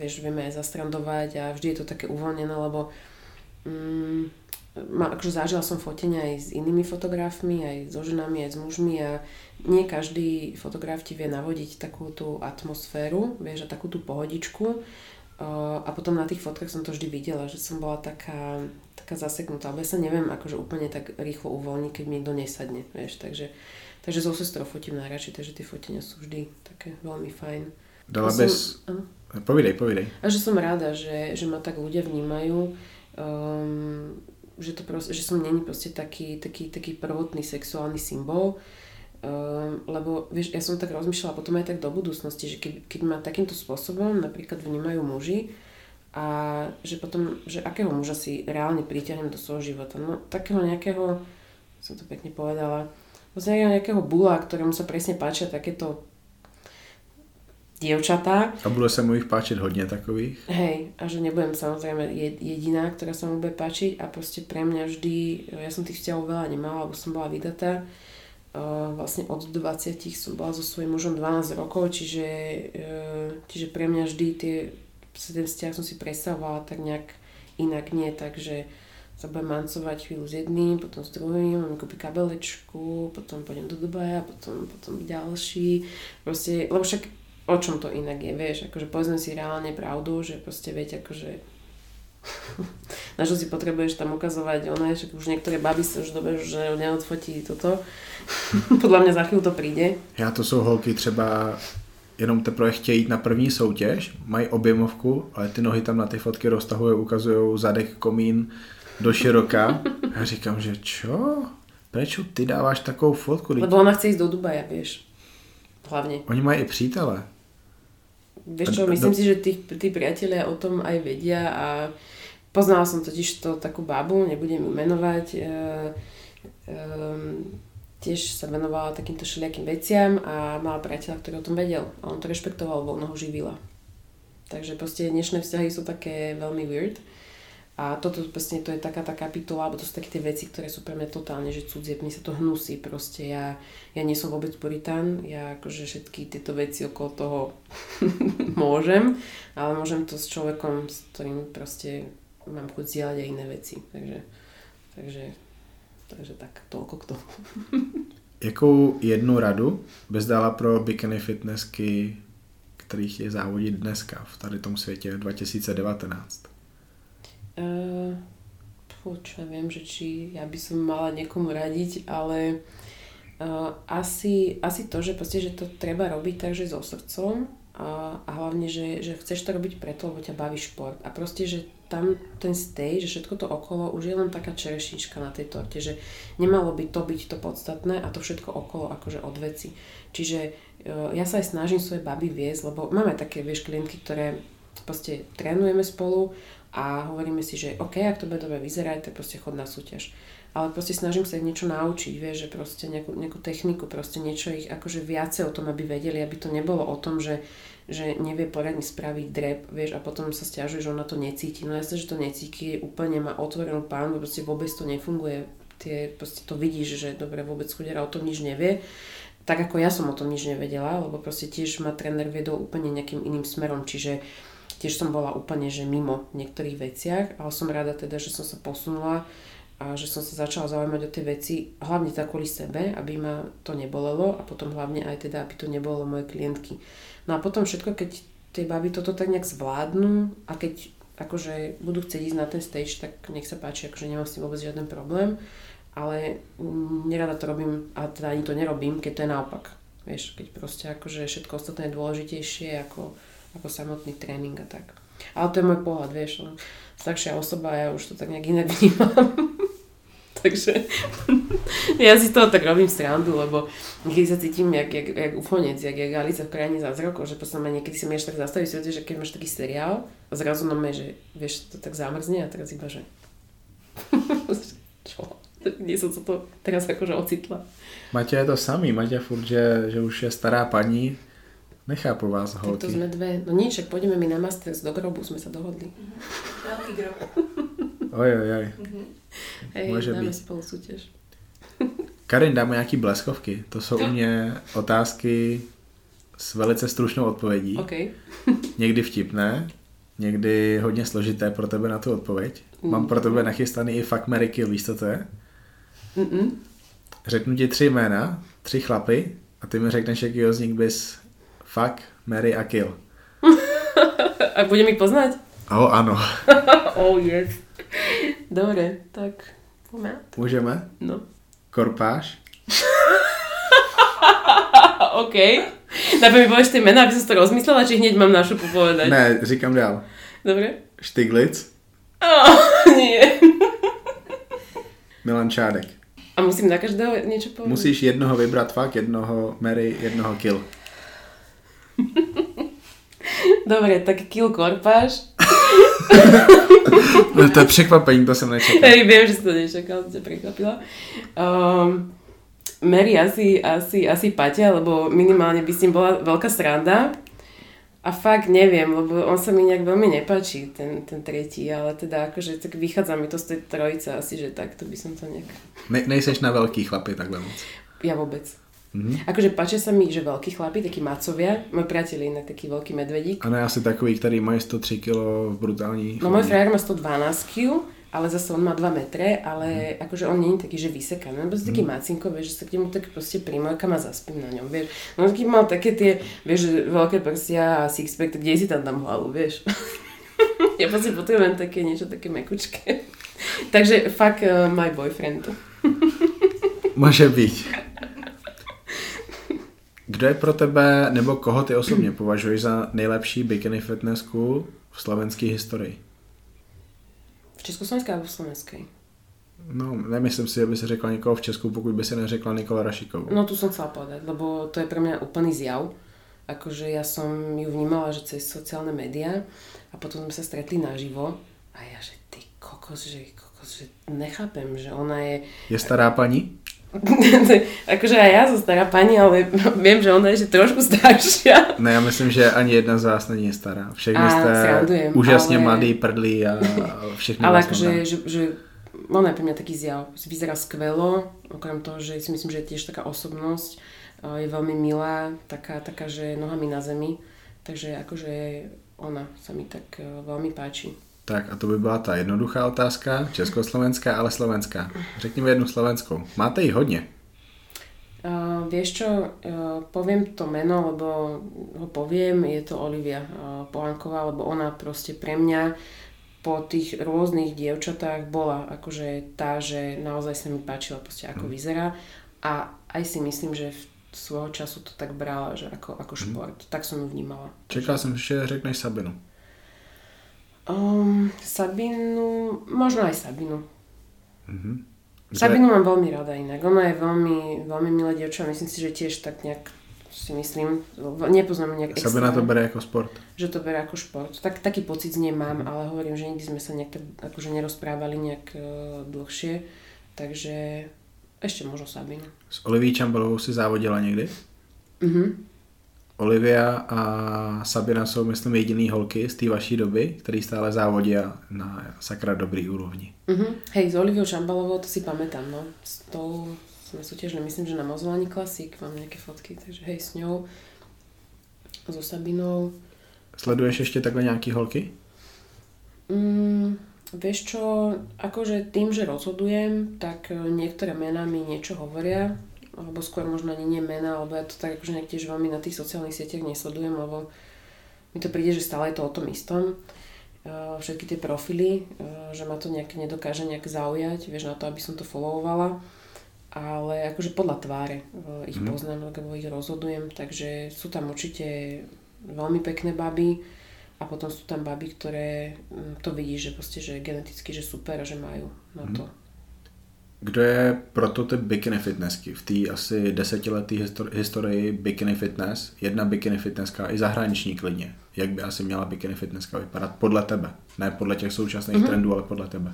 vieš, vieme aj zastrandovať a vždy je to také uvoľnené, lebo mm, ma, akože zažila som fotenia aj s inými fotografmi, aj so ženami, aj s mužmi a nie každý fotograf ti vie navodiť takú tú atmosféru, vieš, a takú tú pohodičku. A potom na tých fotkách som to vždy videla, že som bola taká, taká zaseknutá, lebo ja sa neviem akože úplne tak rýchlo uvoľniť, keď mi niekto nesadne, vieš, takže, takže so sestrou fotím najradšej, takže tie fotenia sú vždy také veľmi fajn. Dala a bez... Som, Povidej, povidej. A že som rada, že, že ma tak ľudia vnímajú, um, že, to proste, že som není proste taký, taký, taký prvotný sexuálny symbol, Um, lebo vieš, ja som tak rozmýšľala potom aj tak do budúcnosti, že keď, keď ma takýmto spôsobom napríklad vnímajú muži a že potom, že akého muža si reálne priťahnem do svojho života. No takého nejakého, som to pekne povedala, vlastne nejakého bula, ktorému sa presne páčia takéto dievčatá. A bude sa mu ich páčiť hodne takových? Hej, a že nebudem samozrejme jediná, ktorá sa mu bude páčiť a proste pre mňa vždy, ja som tých vzťahov veľa nemala, lebo som bola vydatá, vlastne od 20 som bola so svojím mužom 12 rokov, čiže, e, čiže pre mňa vždy tie, ten vzťah som si predstavovala tak nejak inak nie, takže sa budem mancovať chvíľu s jedným, potom s druhým, mám kúpi kabelečku, potom pôjdem do Dubaja, potom, potom ďalší, proste, lebo však o čom to inak je, vieš, akože povedzme si reálne pravdu, že proste viete, akože na čo si potrebuješ tam ukazovať, ono je, už niektoré baby sa už dobe, že neodfotí toto. Podľa mňa za chvíľu to príde. Já to jsou holky třeba jenom teprve chtějí jít na první soutěž, mají objemovku, ale ty nohy tam na ty fotky roztahují, ukazují zadek komín do široka. Já říkám, že čo? Prečo ty dáváš takovou fotku? Lebo ona chce ísť do Dubaja, vieš. Hlavne. Oni mají i přítele. Vieš čo, myslím si, že tí, tí priatelia o tom aj vedia a Poznala som totiž to takú babu, nebudem ju menovať, e, e, tiež sa venovala takýmto všelijakým veciam a mala priateľa, ktorý o tom vedel a on to rešpektoval, lebo ho živila. Takže proste dnešné vzťahy sú také veľmi weird. A toto proste to je taká tá kapitola, alebo to sú také tie veci, ktoré sú pre mňa totálne, že cudzie, mne sa to hnusí proste. Ja, ja nie som vôbec puritán, ja akože všetky tieto veci okolo toho môžem, ale môžem to s človekom, s ktorým proste mám chuť zdieľať aj iné veci. Takže, takže, takže tak, toľko k tomu. Jakou jednu radu bys dala pro bikini fitnessky, kterých je závodit dneska v tady tom světě 2019? Uh, čo, viem, že či ja by som mala niekomu radiť, ale uh, asi, asi to, že, proste, že to treba robiť tak, že so srdcom a, a hlavne, že, že chceš to robiť preto, lebo ťa baví šport. A proste, že tam ten stage, všetko to okolo už je len taká čerešnička na tej torte, že nemalo by to byť to podstatné a to všetko okolo akože od veci. Čiže e, ja sa aj snažím svoje baby viesť, lebo máme také, vieš, klientky, ktoré proste trénujeme spolu a hovoríme si, že OK, ak to bude dobre vyzerať, tak proste chod na súťaž. Ale proste snažím sa ich niečo naučiť, vieš, že proste nejakú, nejakú techniku, proste niečo ich akože viacej o tom, aby vedeli, aby to nebolo o tom, že že nevie poriadne spraviť drep, vieš, a potom sa stiažuje, že ona to necíti. No jasne, že to necíti, úplne má otvorenú pánu, proste vôbec to nefunguje. Tie, proste to vidíš, že dobre, vôbec chudera o tom nič nevie. Tak ako ja som o tom nič nevedela, lebo proste tiež ma tréner viedol úplne nejakým iným smerom, čiže tiež som bola úplne, že mimo v niektorých veciach, ale som rada teda, že som sa posunula a že som sa začala zaujímať o tie veci, hlavne tak kvôli sebe, aby ma to nebolelo a potom hlavne aj teda, aby to nebolo moje klientky. No a potom všetko, keď tie baby toto tak nejak zvládnu a keď akože budú chcieť ísť na ten stage, tak nech sa páči, akože nemám s tým vôbec žiaden problém, ale nerada to robím, a teda ani to nerobím, keď to je naopak. Vieš, keď proste akože všetko ostatné je dôležitejšie ako, ako samotný tréning a tak. Ale to je môj pohľad, vieš, staršia osoba, ja už to tak nejak inak vnímam. Takže ja si toho tak robím srandu, lebo niekedy sa cítim jak, jak, jak ufonec, jak, jak Alica v krajine zázrakov, že potom niekedy si mieš tak zastaviť si, že keď máš taký seriál a zrazu na že vieš, to tak zamrzne a teraz iba, že čo? Kde som sa to teraz akože ocitla. Maťa je to samý, Maťa furt, že, že už je stará paní. Nechápu vás, Tak holky. to sme dve. No nič, však pôjdeme mi na Masters do grobu, sme sa dohodli. Veľký grob. Oj, oj, oj. Hej, dáme byť. spolu súťaž. Karin, dáme nějaký bleskovky. To jsou u mě otázky s velice stručnou odpovědí. OK. Někdy vtipné, někdy hodně složité pro tebe na tu odpověď. Mám pro tebe nachystaný i fuck, Mary kill, víš co to je? Mm-mm. Řeknu ti tři jména, tři chlapy a ty mi řekneš, jaký z nich bys fuck, Mary a kill. A budem ich poznať? Oh, ano. oh yes. Dobre, tak poďme. Můžeme? No. Korpáš? OK. Najprv mi povieš tie mená, aby som to rozmyslela, či hneď mám našu povedať. Ne, říkám dál. Dobre? Štiglic, Oh, nie. Milan Čádek. A musím na každého niečo povedať? Musíš jednoho vybrat fuck, jednoho Mary, jednoho kill. Dobre, tak kill korpáš. No, to je překvapení, to jsem nečekal. Hej, viem, že si to nečakal, to ťa prekvapila. Um, Mary asi, asi, asi Paťa, lebo minimálne by s ním bola veľká sranda. A fakt neviem, lebo on sa mi nejak veľmi nepáči, ten, ten tretí, ale teda akože tak vychádza mi to z tej trojice asi, že takto by som to nejak... Ne, nejseš na velký chlapy takhle moc. Ja vôbec. Mhm. Akože páčia sa mi, že veľkí chlapi, takí macovia, môj priateľ je inak taký veľký medvedík. A ne asi takový, který mají 103 kg v brutální No môj frajer má 112 kg, ale zase on má 2 metre, ale akože on nie je taký, že vysekaný, on je proste taký macinko, vieš, že sa k nemu tak proste primojkam a zaspím na ňom, vieš. No taký mal také tie, vieš, veľké prsia a sixpack, tak kde si tam dám hlavu, vieš. ja proste potrebujem také niečo také mekučké. Takže fuck uh, my boyfriend. Může být. Kdo je pro tebe, nebo koho ty osobně považuješ za nejlepší bikini fitness school v slovenské historii? V Československej alebo v Slovenskej? No, nemyslím si, že by si řekla někoho v Česku, pokud by si neřekla Nikola Rašikovou. No tu som chcela povedať, lebo to je pre mňa úplný zjav. Akože ja som ju vnímala, že cez sociálne médiá a potom sme sa stretli naživo a ja, že ty kokos, že kokos, že nechápem, že ona je... Je stará paní? akože aj ja som stará pani, ale viem, že ona je že trošku staršia. Ne, já myslím, že ani jedna z vás není stará. Všechny A, jste srandujem, úžasně ale- mladý, prdlí a všechny Ale akože, že, že ona je pre mňa taký zjav. Vyzerá skvelo, okrem toho, že si myslím, že je tiež taká osobnosť. Je veľmi milá, taká, taká, že nohami na zemi. Takže akože ona sa mi tak eh, veľmi páči. Tak a to by byla ta jednoduchá otázka, československá, ale slovenská. Řekni mi jednu slovenskou. Máte jich hodně. Uh, vieš čo, uh, poviem to meno, lebo ho poviem, je to Olivia uh, Polanková, lebo ona proste pre mňa po tých rôznych dievčatách bola akože tá, že naozaj sa mi páčila proste ako vyzerá a aj si myslím, že v svojho času to tak brala, že ako, ako šport. Tak som ju vnímala. Čekal jsem, že řekneš Sabinu. Um, Sabinu, možno aj Sabinu. Mhm. Kdo Sabinu mám veľmi rada inak. Ona je veľmi, veľmi milá dievča. Myslím si, že tiež tak nejak si myslím, nepoznám nejak je, Sabina to extra, bere jako sport. že to bere ako šport. Tak, taký pocit z nej mám, ale hovorím, že nikdy sme sa nejak tak akože nerozprávali nejak uh, dlhšie. Takže ešte možno Sabinu. S Oliví Čambalovou si závodila někdy? Mhm. Olivia a Sabina jsou, myslím, jediný holky z té vaší doby, který stále závodí na sakra dobrý úrovni. Mhm. Hej, s Oliviou Šambalovou to si pamätám, no. S tou sme súťažili, myslím, že na Mozolani Klasik, mám nejaké fotky, takže hej, s ňou. So Sabinou. Sleduješ ještě takhle nějaký holky? Mm, vieš čo, akože tým, že rozhodujem, tak niektoré mená mi niečo hovoria, alebo skôr možno ani nie mená, alebo ja to tak akože tiež veľmi na tých sociálnych sieťach nesledujem, lebo mi to príde, že stále je to o tom istom. E, Všetky tie profily, e, že ma to nejak nedokáže nejak zaujať, vieš, na to, aby som to followovala. Ale akože podľa tváre e, ich Mhm. poznám, lebo ich rozhodujem, takže sú tam určite veľmi pekné baby, a potom sú tam baby, ktoré mm, to vidíš, že proste, že geneticky, že super a že majú na to. Kdo je prototyp bikini fitnessky v té asi desetiletý historii bikini fitness? Jedna bikini fitnesska i zahraniční klidně. Jak by asi měla bikini fitnesska vypadat podle tebe? Ne podle těch současných mm-hmm. trendů, ale podle tebe.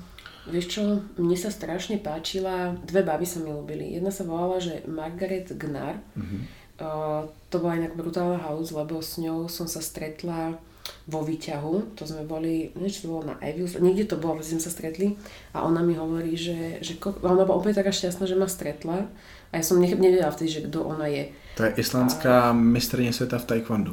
Vieš čo, mne sa strašne páčila, dve baby sa mi ľúbili. Jedna sa volala, že Margaret Gnar. Mm-hmm. Uh, to bola inak brutálna house, lebo s ňou som sa stretla vo výťahu, to sme boli, niečo to bolo na Evius, niekde to bolo, sme sa stretli a ona mi hovorí, že, že ona bola úplne taká šťastná, že ma stretla a ja som nevedela vtedy, že kto ona je. To je islandská a... mistrně sveta v taekwondo.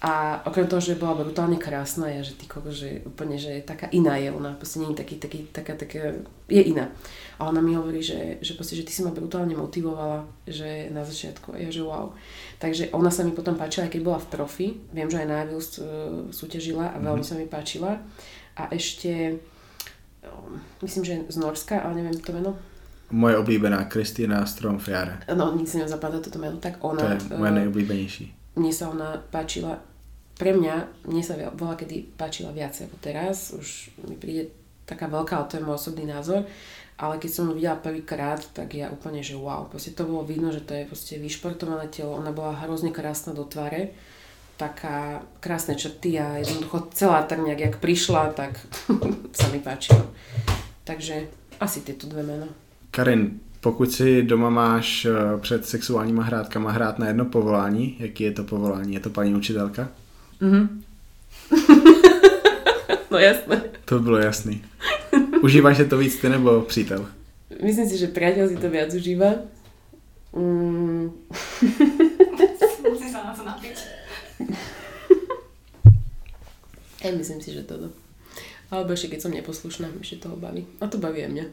A okrem toho, že bola brutálne krásna, je, že ty koko, že úplne, že taká iná je ona, proste nie je taký, taký, taká, taká, je iná. A ona mi hovorí, že, že, proste, že ty si ma brutálne motivovala, že na začiatku, ja, že wow. Takže ona sa mi potom páčila, aj keď bola v profi, viem, že aj na Avilst uh, súťažila a veľmi mm-hmm. sa mi páčila. A ešte, um, myslím, že z Norska, ale neviem to meno. Moje oblíbená Kristýna Stromfjare. No, nic si nezapadá toto meno, tak ona... To je moje nejoblíbenější. Mne sa ona páčila pre mňa, mne sa bola kedy páčila viac ako teraz, už mi príde taká veľká, ale to je môj osobný názor, ale keď som ju videla prvýkrát, tak ja úplne, že wow, proste to bolo vidno, že to je proste vyšportované telo, ona bola hrozne krásna do tvare, taká krásne črty a jednoducho celá tak nejak, jak prišla, tak sa mi páčilo. Takže asi tieto dve mena. Karin, pokud si doma máš eh, před sexuálníma hrátkama hrát na jedno povolání, jaký je to povolání? Je to paní učitelka? Mhm. no jasné. To bylo jasný. Užíváš si to víc ty nebo přítel? Myslím si, že priateľ si to viac užíva. Mm. Musí sa na to napiť. Aj myslím si, že toto. Alebo ešte keď som neposlušná, ešte toho baví. A to baví aj mňa.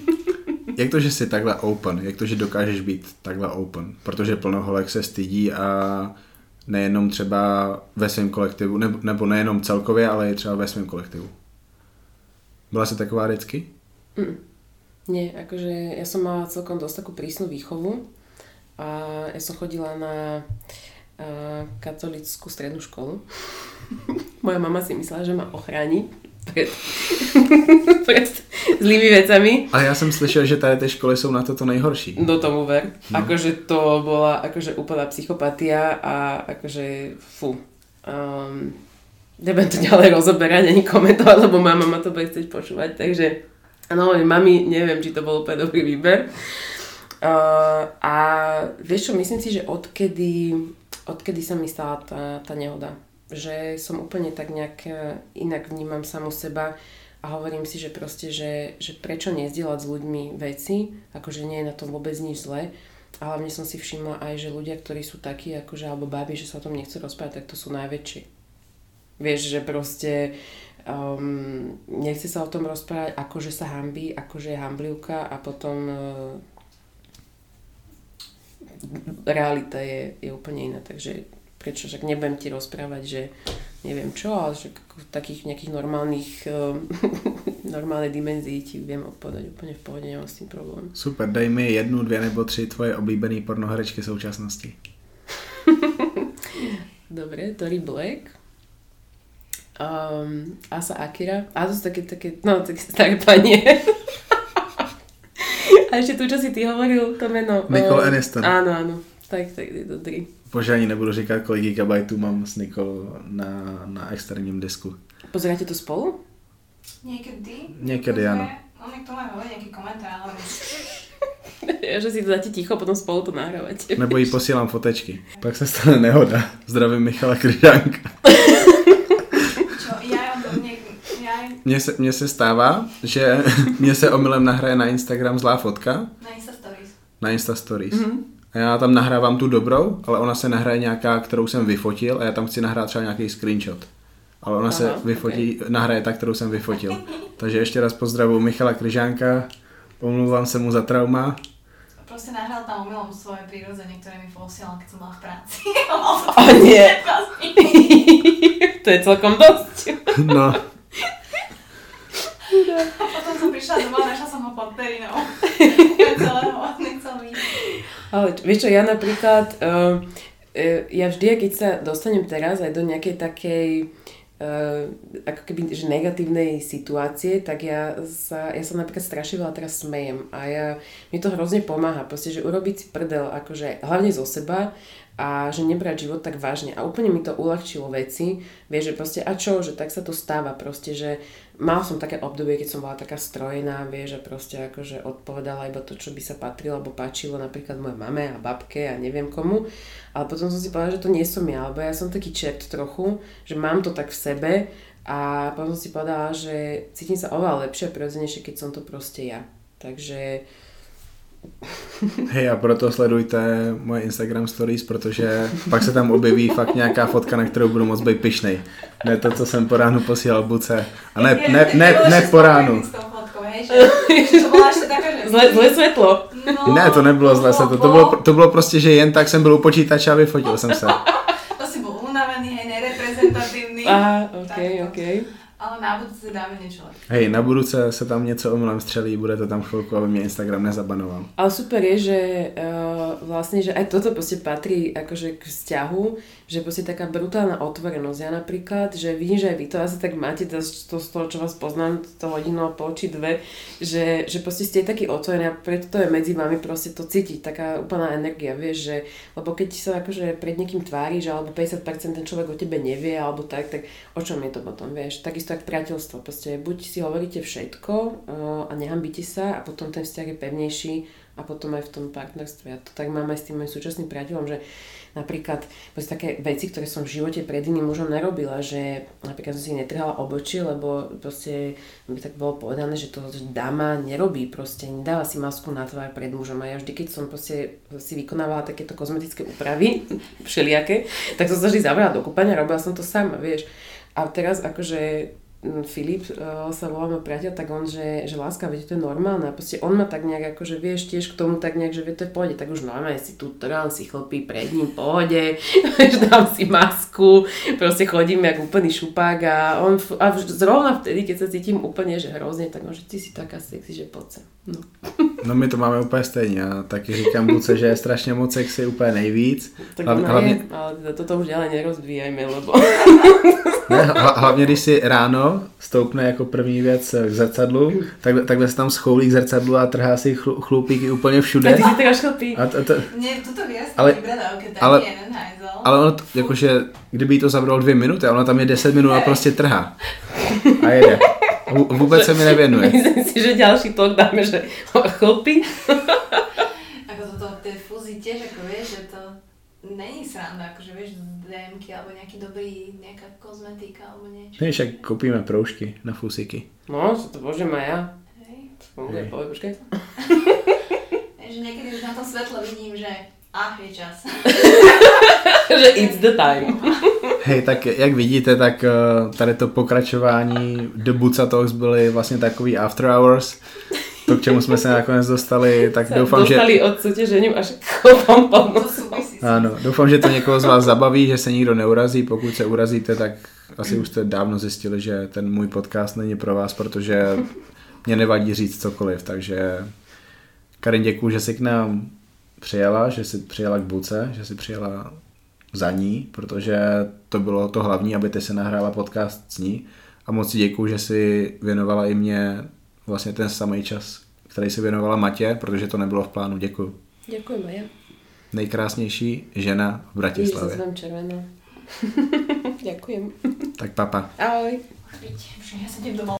Jak to, že jsi takhle open? Jak to, že dokážeš být takhle open? Protože plno holek se stydí a nejenom třeba ve svém kolektivu, nebo, nebo nejenom celkově, ale i třeba ve svém kolektivu. Byla si taková vždycky? Mm. Nie, akože ja som mala celkom dosť takú prísnu výchovu a ja som chodila na katolickú strednú školu. Moja mama si myslela, že ma ochráni pred, pred zlými vecami. A já jsem slyšel, že tady ty školy jsou na toto nejhorší. Do tomu ver. No. Akože to bola akože úplná psychopatia a akože fú. Um, nebudem to ďalej rozoberať ani komentovať, lebo mama to bude chcieť počúvať, takže no, mami, neviem, či to bol úplne dobrý výber. Uh, a vieš čo, myslím si, že odkedy, odkedy sa mi stala tá, tá nehoda, že som úplne tak nejak e, inak vnímam samu seba a hovorím si, že proste, že, že prečo nezdieľať s ľuďmi veci, akože nie je na tom vôbec nič zlé. A hlavne som si všimla aj, že ľudia, ktorí sú takí, akože, alebo báby, že sa o tom nechcú rozprávať, tak to sú najväčší. Vieš, že proste um, nechce sa o tom rozprávať, akože sa hambí, akože je hamblivka a potom uh, realita je, je úplne iná. Takže prečo, však nebudem ti rozprávať, že neviem čo, ale že v takých nejakých normálnych, uh, normálnej dimenzii ti viem odpovedať úplne v pohode, nemám s tým problém. Super, daj mi jednu, dvě nebo tři tvoje oblíbené pornoherečky současnosti. Dobre, Tori Black, um, Asa Akira, a to sú také, také, no, také staré panie. a ešte tu, čo si ty hovoril, to meno. Nicole uh, Aniston. Áno, áno, tak, tak, to tri. Bože, ani nebudu říkat, kolik gigabajtů mám s Nikol na, na externím disku. Pozeráte to spolu? Niekedy. Niekedy, áno. On mi k tomu aj hovorí nejaký komentár, ale... Ja, že si to dáte ticho, potom spolu to nahrávate. Nebo jí posílám fotečky. Pak se stane nehoda. Zdravím Michala Kryžánka. Čo, ja Mně se, mně se stává, že mě se omylem nahraje na Instagram zlá fotka. Na Insta Stories. Na Insta Stories. Mm-hmm a já tam nahrávám tu dobrou, ale ona se nahraje nějaká, kterou jsem vyfotil a já tam chci nahrát třeba nějaký screenshot. Ale ona Aha, se vyfotí, okay. nahraje ta, kterou jsem vyfotil. Takže ještě raz pozdravu Michala Kryžánka, omluvám se mu za trauma. Prostě nahrál tam omylom svoje prírodzenie, ktoré mi posielal, keď som mala v práci. A nie. to je celkom dosť. no. Potom som prišla domov a našla som ho pod perinou. celého, nechcel ale vieš čo, ja napríklad, uh, ja vždy, keď sa dostanem teraz aj do nejakej takej uh, ako keby, že negatívnej situácie, tak ja sa, ja sa napríklad strašne veľa teraz smejem a ja, mi to hrozne pomáha, proste, že urobiť si prdel, akože hlavne zo seba a že nebrať život tak vážne. A úplne mi to uľahčilo veci, vieš, že proste a čo, že tak sa to stáva proste, že mal som také obdobie, keď som bola taká strojená, vieš, že proste akože odpovedala iba to, čo by sa patrilo alebo páčilo napríklad mojej mame a babke a neviem komu. Ale potom som si povedala, že to nie som ja, lebo ja som taký čert trochu, že mám to tak v sebe a potom som si povedala, že cítim sa oveľa lepšie a prirodzenejšie, keď som to proste ja. Takže Hej a proto sledujte moje Instagram stories, protože pak se tam objeví fakt nějaká fotka, na kterou budu moc být pišnej. Ne to, co jsem po ránu posílal buce. A ne, ne, ne, ne po ránu. Zle, zle světlo. No, ne, to nebylo zle světlo. To bylo, to bylo prostě, že jen tak jsem byl u počítače a vyfotil jsem se. To si byl unavený, hej, nereprezentativní. Aha, ok, ok. Ale na budúce dáme niečo lepšie. Hej, na budúce sa tam něco omylem střelí, bude to tam chvilku, aby mě Instagram nezabanoval. Ale super je, že uh, vlastne, že aj toto proste patrí akože k vzťahu, že proste taká brutálna otvorenosť. Ja napríklad, že vidím, že aj vy to asi tak máte, to, to z toho, čo vás poznám, to hodinu a pol či dve, že, že proste ste taký otvorení a preto to je medzi vami proste to cítiť, taká úplná energia, vieš, že, lebo keď sa akože pred niekým tváriš, alebo 50% ten človek o tebe nevie, alebo tak, tak o čom je to potom, vieš, takisto ako priateľstvo, proste buď si hovoríte všetko uh, a nehambíte sa a potom ten vzťah je pevnejší a potom aj v tom partnerstve. Ja to tak mám aj s tým mojim súčasným priateľom, že napríklad proste také veci, ktoré som v živote pred iným mužom nerobila, že napríklad som si netrhala obočie, lebo proste by tak bolo povedané, že to dáma nerobí, proste nedáva si masku na tvár pred mužom a ja vždy, keď som proste si vykonávala takéto kozmetické úpravy, všelijaké, tak som sa vždy zabrala do kúpania, robila som to sama, vieš. A teraz akože Filip uh, sa volá môj priateľ, tak on, že, že láska, viete, to je normálne. A proste on ma tak nejak, akože vieš, tiež k tomu tak nejak, že vie, to je pohode. Tak už normálne si tu trám, si chlpí pred ním, pohode, dám si masku, proste chodím jak úplný šupák a on, a zrovna vtedy, keď sa cítim úplne, že hrozne, tak on, že ty si taká sexy, že poď sa. No. no my to máme úplně stejně. Já taky říkám Buce, že je strašně moc sexy, úplně nejvíc. Tak Hlav, hlavně... je, ale toto už ďalej nerozvíjajme, lebo... ne, hlavně když si ráno stoupne jako první věc k zrcadlu, tak, takhle se tam schoulí k zrcadlu a trhá si chlu, chlupíky úplně všude. A ty si trháš chlupí. A to, to... Nie, tuto ale, ale, ale ono, jakože, kdyby to zabralo dvě minuty, a ono tam je deset minut a prostě trhá. A jede. Vůbec se mi nevěnuje. Myslím si, že ďalší tok dáme, že chlpy. ako toto, tie fúzy tiež, ako vieš, že to není sranda, akože vieš, dm alebo nejaký dobrý, nejaká kozmetika alebo niečo. Hej, však kúpime proužky na fúsiky. No, to môžem aj ja. Hej. Funguje, povej, počkaj. že niekedy už na tom svetlo vidím, že ach, je čas. že it's the time. Hej, tak jak vidíte, tak eh, tady to pokračování do Buca Talks byly vlastně takový after hours. To, k čemu jsme se nakonec dostali, tak doufám, dostali že... Dostali od soutěžením až k chlopom Ano, doufám, že to někoho z vás zabaví, že se nikdo neurazí. Pokud se urazíte, tak asi už jste dávno zjistili, že ten můj podcast není pro vás, protože mě nevadí říct cokoliv, takže Karin, děkuji, že jsi k nám přijela, že jsi přijela k Buce, že jsi přijela za ní, protože to bylo to hlavní, aby ty se nahrála podcast s ní. A moc si děkuju, že si věnovala i mě vlastně ten samý čas, který si věnovala Matě, protože to nebylo v plánu. Děkuju. Děkuji, Maja. Nejkrásnější žena v Bratislavě. Víš, červená. Děkujem. Tak papa. Ahoj. Ja sa domov.